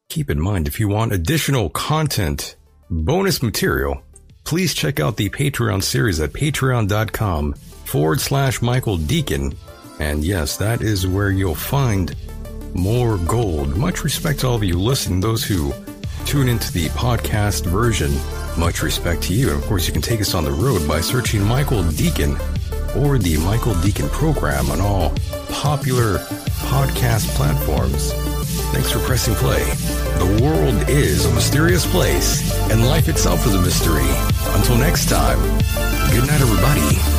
Keep in mind, if you want additional content, bonus material, please check out the Patreon series at patreon.com forward slash Michael Decon. And yes, that is where you'll find more gold. Much respect to all of you listening, those who tune into the podcast version. Much respect to you. And of course, you can take us on the road by searching Michael Decon or the Michael Decon program on all popular podcast platforms. Thanks for pressing play. The world is a mysterious place, and life itself is a mystery. Until next time, good night, everybody.